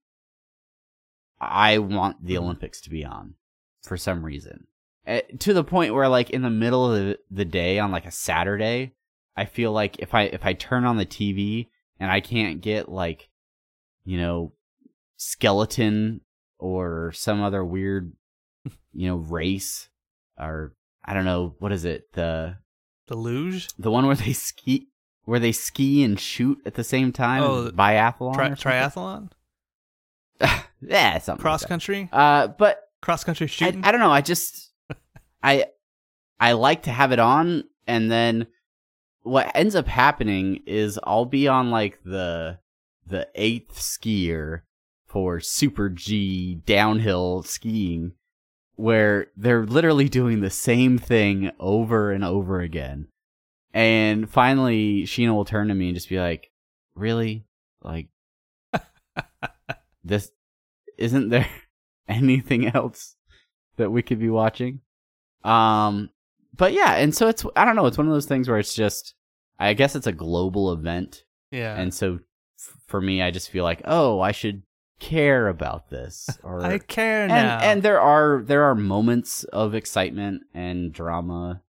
I want the Olympics to be on for some reason. Eh, to the point where like in the middle of the, the day on like a Saturday, I feel like if I if I turn on the TV and I can't get like you know skeleton or some other weird you know race or I don't know what is it? The the luge, the one where they ski where they ski and shoot at the same time Oh, biathlon tri- triathlon, yeah something cross like that. country, uh but cross country I, shooting. I don't know. I just I I like to have it on, and then what ends up happening is I'll be on like the the eighth skier for Super G downhill skiing, where they're literally doing the same thing over and over again. And finally, Sheena will turn to me and just be like, "Really? Like this? Isn't there anything else that we could be watching?" Um, but yeah, and so it's I don't know. It's one of those things where it's just I guess it's a global event, yeah, and so f- for me, I just feel like oh, I should care about this or I care and now. and there are there are moments of excitement and drama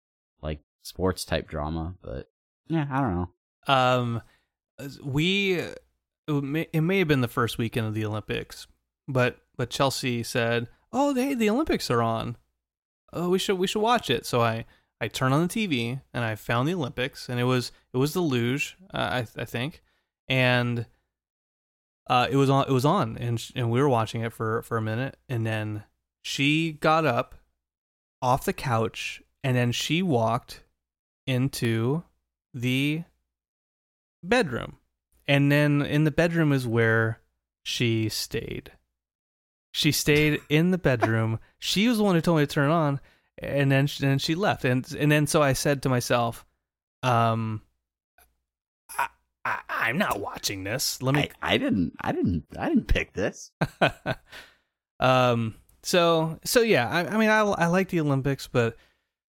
sports type drama but yeah i don't know Um, we it may, it may have been the first weekend of the Olympics, but but Chelsea said, "Oh, hey, the Olympics are on. Oh, we should we should watch it." So I I turned on the TV and I found the Olympics, and it was it was the luge, uh, I I think, and uh, it was on it was on, and sh- and we were watching it for for a minute, and then she got up off the couch, and then she walked into the bedroom. And then in the bedroom is where she stayed. She stayed in the bedroom. she was the one who told me to turn it on, and then then she left. And and then so I said to myself, um, I, I I'm not watching this. Let me I, I didn't i didn't i didn't pick this um so so yeah I, I mean I, I like the olympics but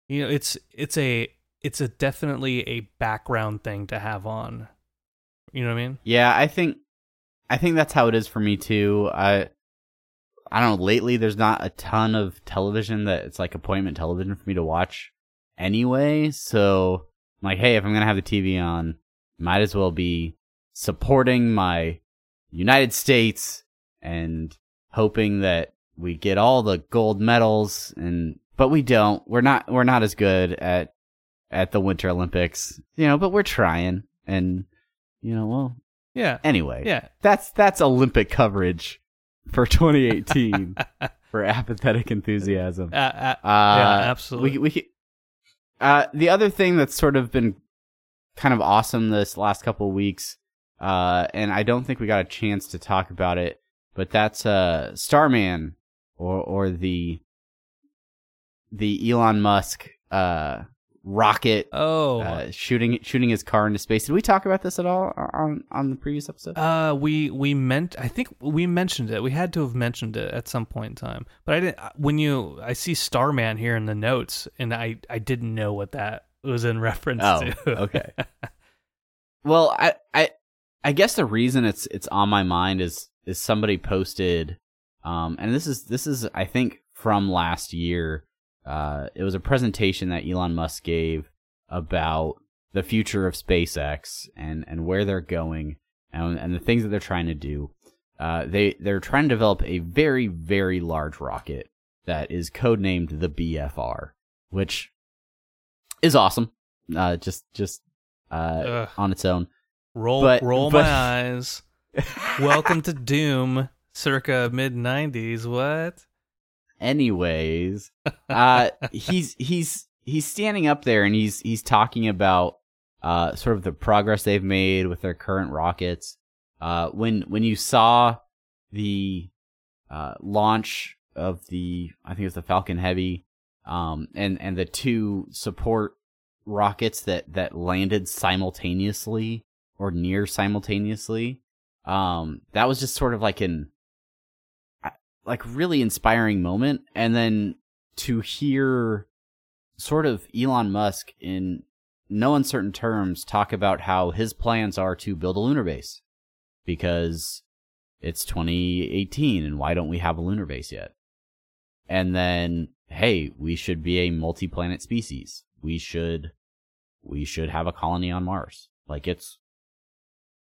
you know it's it's a it's a definitely a background thing to have on. You know what i mean? Yeah i think i think that's how it is for me too. I i don't know lately there's not a ton of television that it's like appointment television for me to watch anyway. So I'm like hey if i'm gonna have the tv on might as well be supporting my united states and hoping that we get all the gold medals and but we don't. We're not we're not as good at at the winter olympics you know but we're trying and you know well yeah. anyway yeah. that's that's olympic coverage for 2018 for apathetic enthusiasm. Uh, uh, uh, yeah absolutely. we, we uh the other thing that's sort of been kind of awesome this last couple of weeks uh and i don't think we got a chance to talk about it but that's uh starman or or the the elon musk uh rocket oh. uh, shooting shooting his car into space. Did we talk about this at all on on the previous episode? Uh we we meant i think we mentioned it. We had to have mentioned it at some point in time. But i didn't when you i see starman here in the notes and i i didn't know what that was in reference Oh, to. okay. Well, I, I, I guess the reason it's it's on my mind is is somebody posted, um, and this is this is I think from last year. Uh, it was a presentation that Elon Musk gave about the future of SpaceX and and where they're going and and the things that they're trying to do. Uh, they they're trying to develop a very very large rocket that is codenamed the BFR, which is awesome. Uh, just just uh, on its own. Roll But- roll but- my eyes. Welcome to Doom, circa mid '90s. What? Anyways, uh, he's he's he's standing up there and he's he's talking about uh, sort of the progress they've made with their current rockets. Uh, when when you saw the uh, launch of the I think it was the Falcon Heavy, um, and and the two support rockets that that landed simultaneously or near simultaneously, um, that was just sort of like an like really inspiring moment and then to hear sort of Elon Musk in no uncertain terms talk about how his plans are to build a lunar base because it's 2018 and why don't we have a lunar base yet and then hey we should be a multi-planet species we should we should have a colony on Mars like it's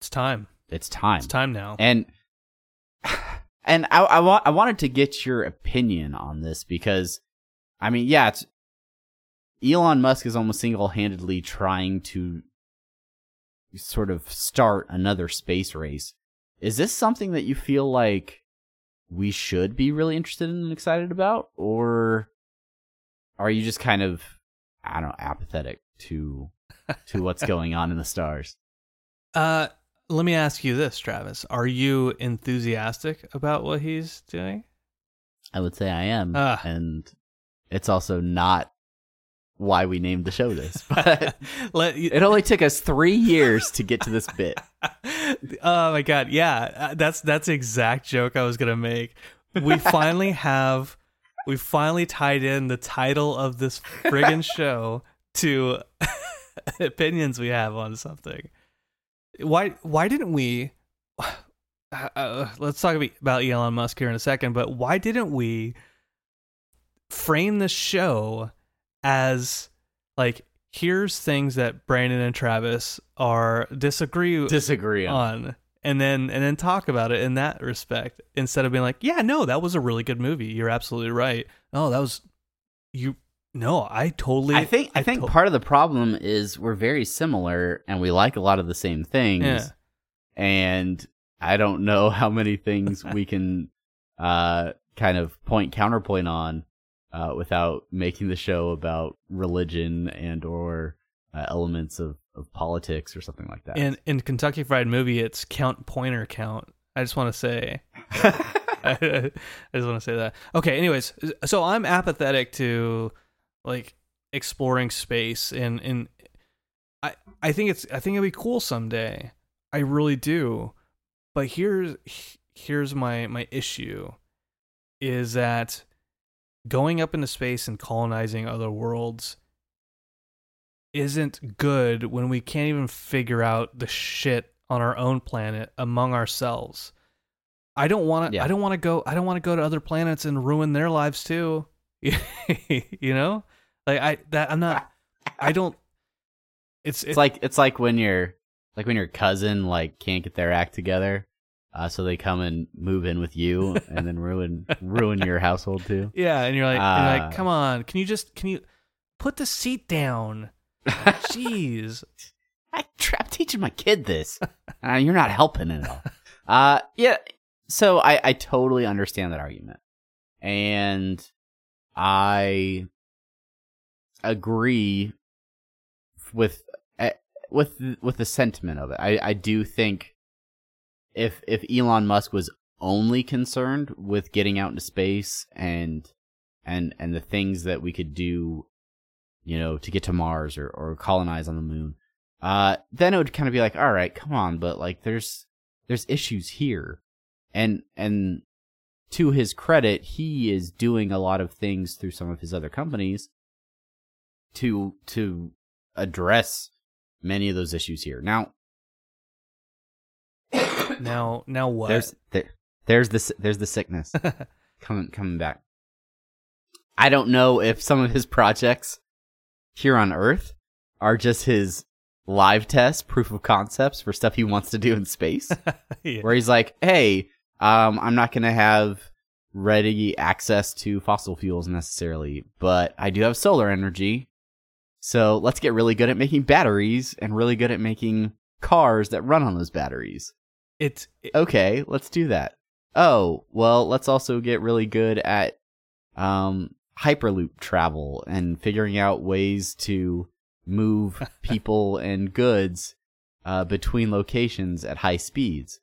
It's time. it's time It's time now. and and I I, wa- I wanted to get your opinion on this because I mean, yeah, it's Elon Musk is almost single-handedly trying to sort of start another space race. Is this something that you feel like we should be really interested in and excited about or are you just kind of I don't know, apathetic to to what's going on in the stars? Uh, let me ask you this, Travis: Are you enthusiastic about what he's doing? I would say I am, Ah. and it's also not why we named the show this. But Let you, it only took us three years to get to this bit. oh my god, yeah, uh, that's that's the exact joke I was gonna make. We finally have, we finally tied in the title of this friggin' show to opinions we have on something. Why why didn't we? Uh, uh, let's talk about- Elon Musk here in a second, but why didn't we frame the show as like here's things that Brandon and Travis are disagree Disagree on. on and then and then talk about it in that respect instead of being like yeah no that was a really good movie you're absolutely right oh that was you no i totally I think I think to- part of the problem is we're very similar and we like a lot of the same things. Yeah. And I don't know how many things we can uh kind of point counterpoint on uh without making the show about religion and or uh, elements of, of politics or something like that. in in kentucky fried movie it's count pointer count i just want to say I just want to say that. Okay, anyways, so I'm apathetic to like exploring space and and I I think it's I think it'd be cool someday. I really do. But here's here's my my issue is that going up into space and colonizing other worlds isn't good when we can't even figure out the shit on our own planet among ourselves. I don't want to. Yeah. I don't want to go. I don't want to go to other planets and ruin their lives too. you know, like I that I'm not. I don't. It's It's like it's like when your like when your cousin like can't get their act together, uh, so they come and move in with you and then ruin ruin your household too. yeah, and you're like, you're Ah. like, come on, can you just can you put the seat down? Jeez. I I'm teaching my kid this. Uh, you're not helping at all. Uh, yeah. So I I totally understand that argument, and I agree with eh, with with the sentiment of it. I I do think if if Elon Musk was only concerned with getting out into space and and and the things that we could do, you know, to get to Mars or or colonize on the moon, uh, then it would kind of be like, all right, come on, but like there's there's issues here, and and to his credit, he is doing a lot of things through some of his other companies to to address many of those issues here. Now, Now, now what? there's there, there's the there's the sickness coming coming back. I don't know if some of his projects here on Earth are just his live test proof of concepts for stuff he wants to do in space. Yeah. where he's like, "Hey, um, I'm not gonna have ready access to fossil fuels necessarily, but I do have solar energy. So let's get really good at making batteries and really good at making cars that run on those batteries. It's it, Okay, let's do that. Oh, well, let's also get really good at um, hyperloop travel and figuring out ways to move people and goods uh, between locations at high speeds.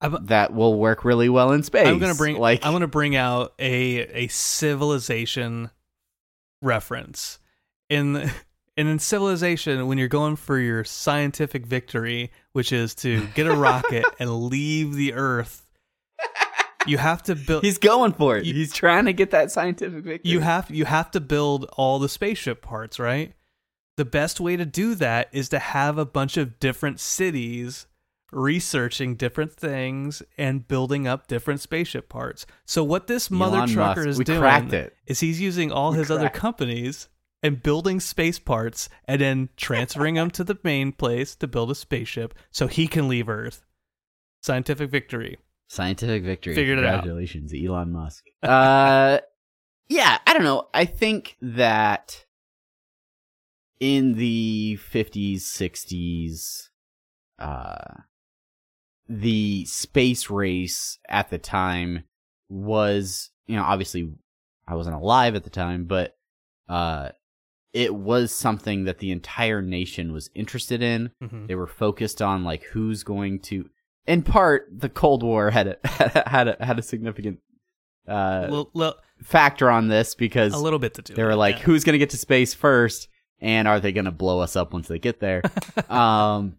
I'm, That will work really well in space. I'm gonna bring like I'm gonna bring out a a civilization reference in and in civilization when you're going for your scientific victory, which is to get a rocket and leave the Earth. You have to build. he's going for it. You- he's trying to get that scientific victory. you have you have to build all the spaceship parts, right? The best way to do that is to have a bunch of different cities researching different things and building up different spaceship parts. So what this mother Elon trucker Musk, is doing is he's using all We his other cracked it. companies and building space parts and then transferring them to the main place to build a spaceship so he can leave Earth. Scientific victory. Scientific victory. Figured it out. Congratulations, Elon Musk. Uh, yeah, I don't know. I think that in the 50s, 60s, uh, the space race at the time was, you know, obviously I wasn't alive at the time, but, uh, it was something that the entire nation was interested in. Mhm. They were focused on like who's going to. In part, the Cold War had a had a had a significant uh, Lil- lil- factor on this because a little bit to do. they were it, like, yeah. who's going to get to space first, and are they going to blow us up once they get there? um,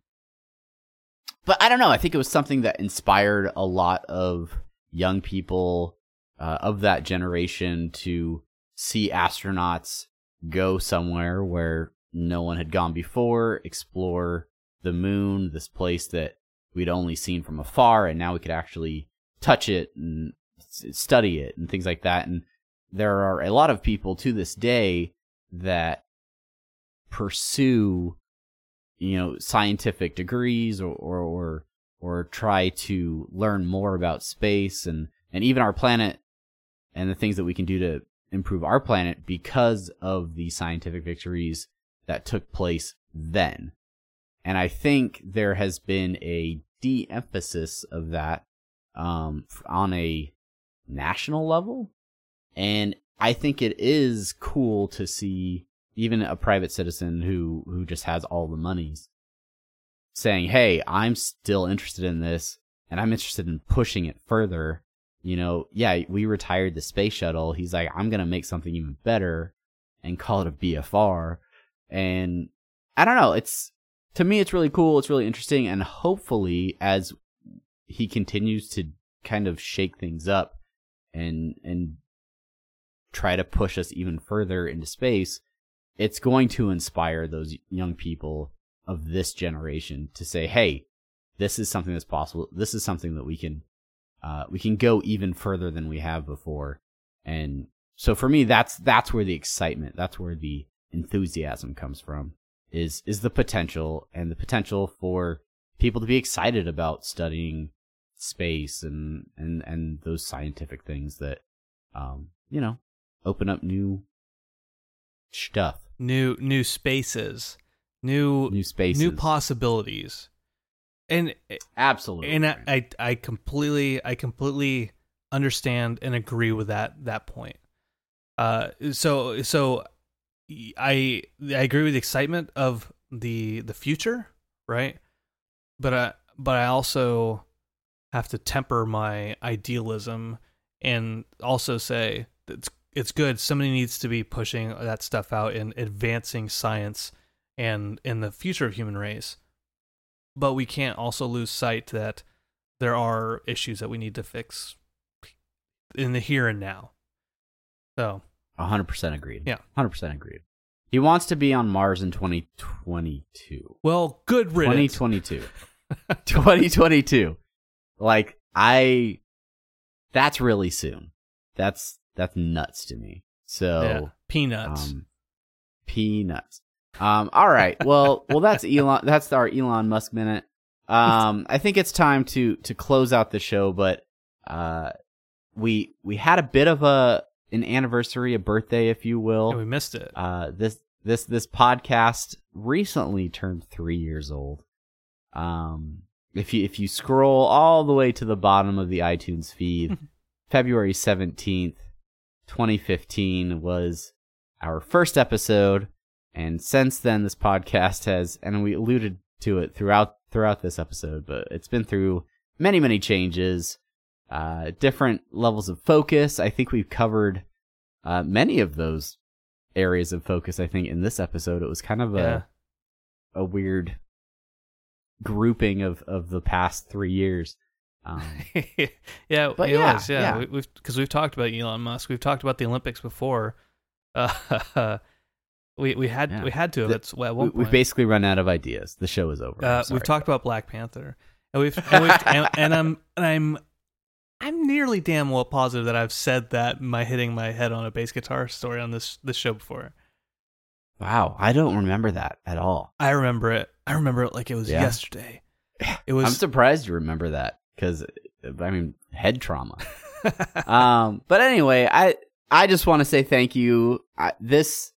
but I don't know. I think it was something that inspired a lot of young people uh, of that generation to see astronauts go somewhere where no one had gone before, explore the moon, this place that we'd only seen from afar, and now we could actually touch it and study it and things like that. And there are a lot of people to this day that pursue you know scientific degrees or or or, or try to learn more about space and and even our planet and the things that we can do to improve our planet because of the scientific victories that took place then. And i think there has been a de-emphasis of that um on a national level. And i think it is cool to see even a private citizen who who just has all the monies saying hey i'm still interested in this and i'm interested in pushing it further you know yeah we retired the space shuttle he's like i'm gonna make something even better and call it a bfr and i don't know it's to me it's really cool it's really interesting and hopefully as he continues to kind of shake things up and and try to push us even further into space it's going to inspire those young people of this generation to say, "Hey, this is something that's possible. This is something that we can uh, we can go even further than we have before." And so for me, that's that's where the excitement, that's where the enthusiasm comes from. Is is the potential and the potential for people to be excited about studying space and and and those scientific things that um you know open up new stuff new new spaces, new new spaces new possibilities, and absolutely and I, I I completely I completely understand and agree with that that point. Uh, so so I I agree with the excitement of the the future, right? But I but I also have to temper my idealism and also say that it's it's good. Somebody needs to be pushing that stuff out and advancing science and in the future of human race. But we can't also lose sight that there are issues that we need to fix in the here and now. So 100% agreed Yeah. 100% agreed he wants to be on mars in 2022 well, good riddance. 2022 2022 like i that's really soon that's that's nuts to me so Yeah, peanuts. Um, peanuts. Um, all right. Well, well, that's Elon. That's our Elon Musk minute. Um, I think it's time to to close out the show, but uh, we we had a bit of a an anniversary, a birthday, if you will. Yeah, we missed it. Uh, this this this podcast recently turned three years old. Um, if you if you scroll all the way to the bottom of the iTunes feed, February seventeenth, twenty fifteen was our first episode, and since then this podcast has, and we alluded to it throughout throughout this episode, but it's been through many many changes, uh, different levels of focus. I think we've covered uh, many of those areas of focus. I think in this episode it was kind of a Yeah. a weird grouping of of the past three years. Um, yeah, But it yeah, was. Yeah, yeah. We, we've because we've talked about Elon Musk. We've talked about the Olympics before. Uh, we we had Yeah. we had to. The- That's at we, we've basically run out of ideas. The show is over. Uh, we've talked about Black Panther, and we've and, we've, and, and I'm and I'm I'm nearly damn well positive that I've said that my hitting my head on a bass guitar story on this this show before. Wow, I don't remember that at all. I remember it. I remember it like it was Yeah. yesterday. It was I'm surprised you remember that because I mean head trauma. um, but anyway, I I just want to say thank you. I, this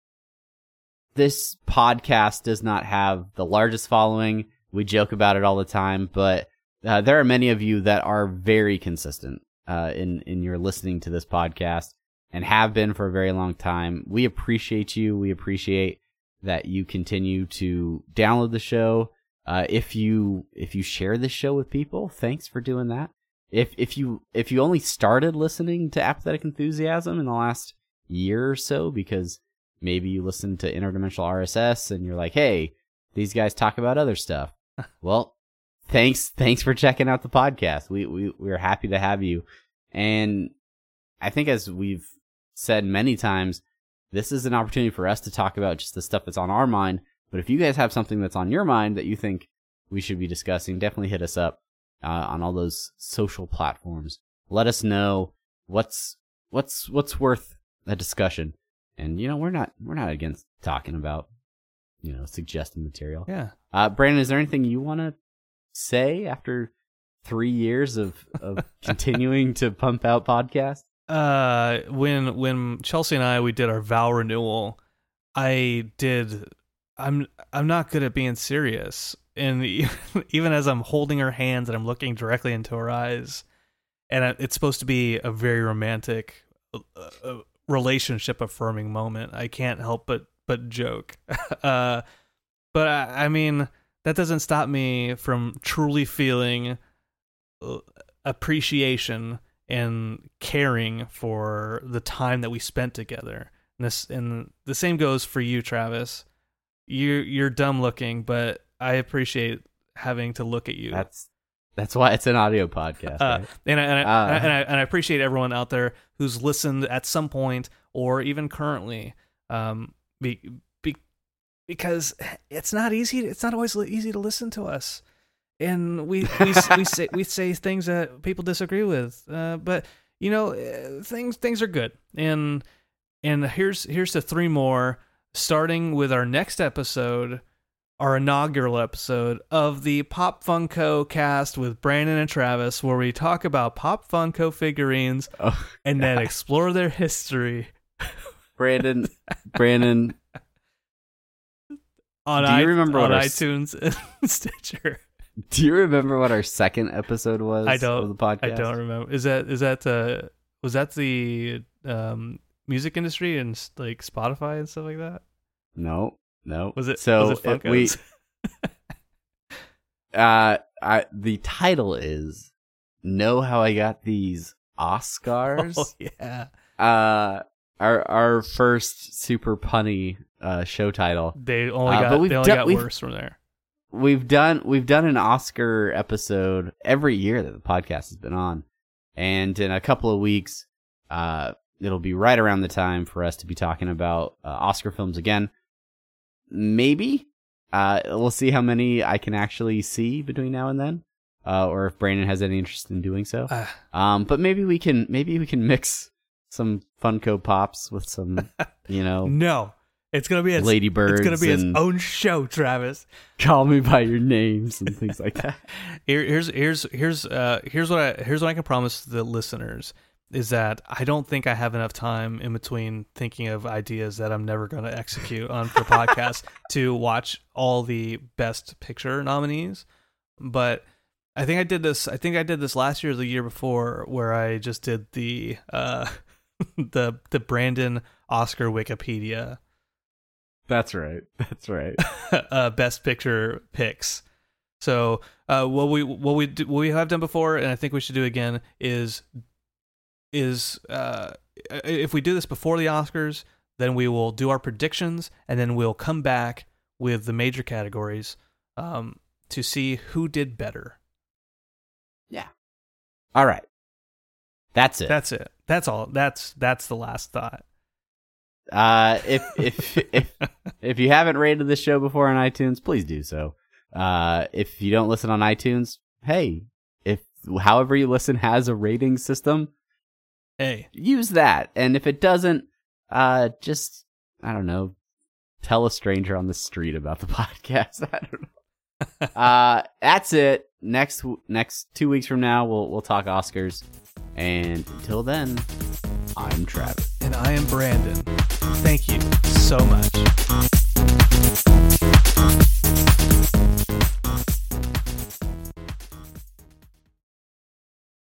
this podcast does not have the largest following. We joke about it all the time, but uh, there are many of you that are very consistent uh, in in your listening to this podcast and have been for a very long time. We appreciate you. We appreciate that you continue to download the show. Uh, if you if you share this show with people, thanks for doing that. If if you if you only started listening to Apathetic Enthusiasm in the last year or so because maybe you listen to Interdimensional RSS and you're like, hey, these guys talk about other stuff. well, thanks thanks for checking out the podcast. We we we're happy to have you. And I think as we've said many times, this is an opportunity for us to talk about just the stuff that's on our mind. But if you guys have something that's on your mind that you think we should be discussing, definitely hit us up uh, on all those social platforms. Let us know what's what's what's worth a discussion. And you know, we're not we're not against talking about you know suggested material. yeah. Uh, Brandon, is there anything you want to say after three years of of continuing to pump out podcasts? uh when when Chelsea and I we did our vow renewal, I did I'm I'm not good at being serious. And even, as I'm holding her hands and I'm looking directly into her eyes, and it's supposed to be a very romantic, uh, uh, relationship affirming moment. I can't help but but joke. uh, but I, I mean that doesn't stop me from truly feeling uh, appreciation and caring for the time that we spent together. And this and the same goes for you, Travis. You you're dumb looking, but I appreciate having to look at you. That's that's why it's an audio podcast. Uh, right? and I, and, I, Uh. and I and I appreciate everyone out there who's listened at some point or even currently, um, be, be, because it's not easy. It's not always easy to listen to us, and we we we say we say things that people disagree with. Uh, but you know, uh, things things are good, and and here's here's the three more, starting with our next episode our inaugural episode of the Pop Funko cast with Brandon and Travis, where we talk about Pop Funko figurines Oh, and then explore their history Brandon, Brandon, on, Do you i- remember on our iTunes and Stitcher. do you remember what our second episode was? I don't. Of the podcast. I don't remember. Is that is that uh was that the um music industry and like Spotify and stuff like that? No, no. Was it So was it uh, we uh, I the title is "Know How I Got These Oscars." oh yeah. uh, our our first super punny uh show title. They only Uh, got but we've they only done- got worse from there. We've done we've done an Oscar episode every year that the podcast has been on, and in a couple of weeks, uh, it'll be right around the time for us to be talking about uh, Oscar films again. Maybe. Uh, we'll see how many I can actually see between now and then, uh, or if Brandon has any interest in doing so. Uh, Um, but maybe we can maybe we can mix some Funko Pops with some, you know, no. It's gonna be its, ladybirds. It's gonna be its and own show, Travis. call me by your names and things like that. Here, here's here's here's uh here's what I here's what I can promise the listeners is that I don't think I have enough time in between thinking of ideas that I'm never going to execute on for podcasts to watch all the best picture nominees. But I think I did this. I think I did this last year or the year before, where I just did the uh, the the Brandon Oscar Wikipedia. That's right. That's right. uh, best picture picks. So uh, what we what we do, what we have done before, and I think we should do again is is uh, if we do this before the Oscars, then we will do our predictions, and then we'll come back with the major categories um, to see who did better. Yeah. All right. That's it. That's it. That's all. That's that's the last thought. Uh, if if if if you haven't rated this show before on iTunes, please do so. Uh, if you don't listen on iTunes, hey, if however you listen has a rating system, hey, use that. And if it doesn't, uh, just I don't know, tell a stranger on the street about the podcast. I don't know. uh, that's it. Next next two weeks from now, we'll we'll talk Oscars. And until then, I'm Travis. And I am Brandon. Thank you so much.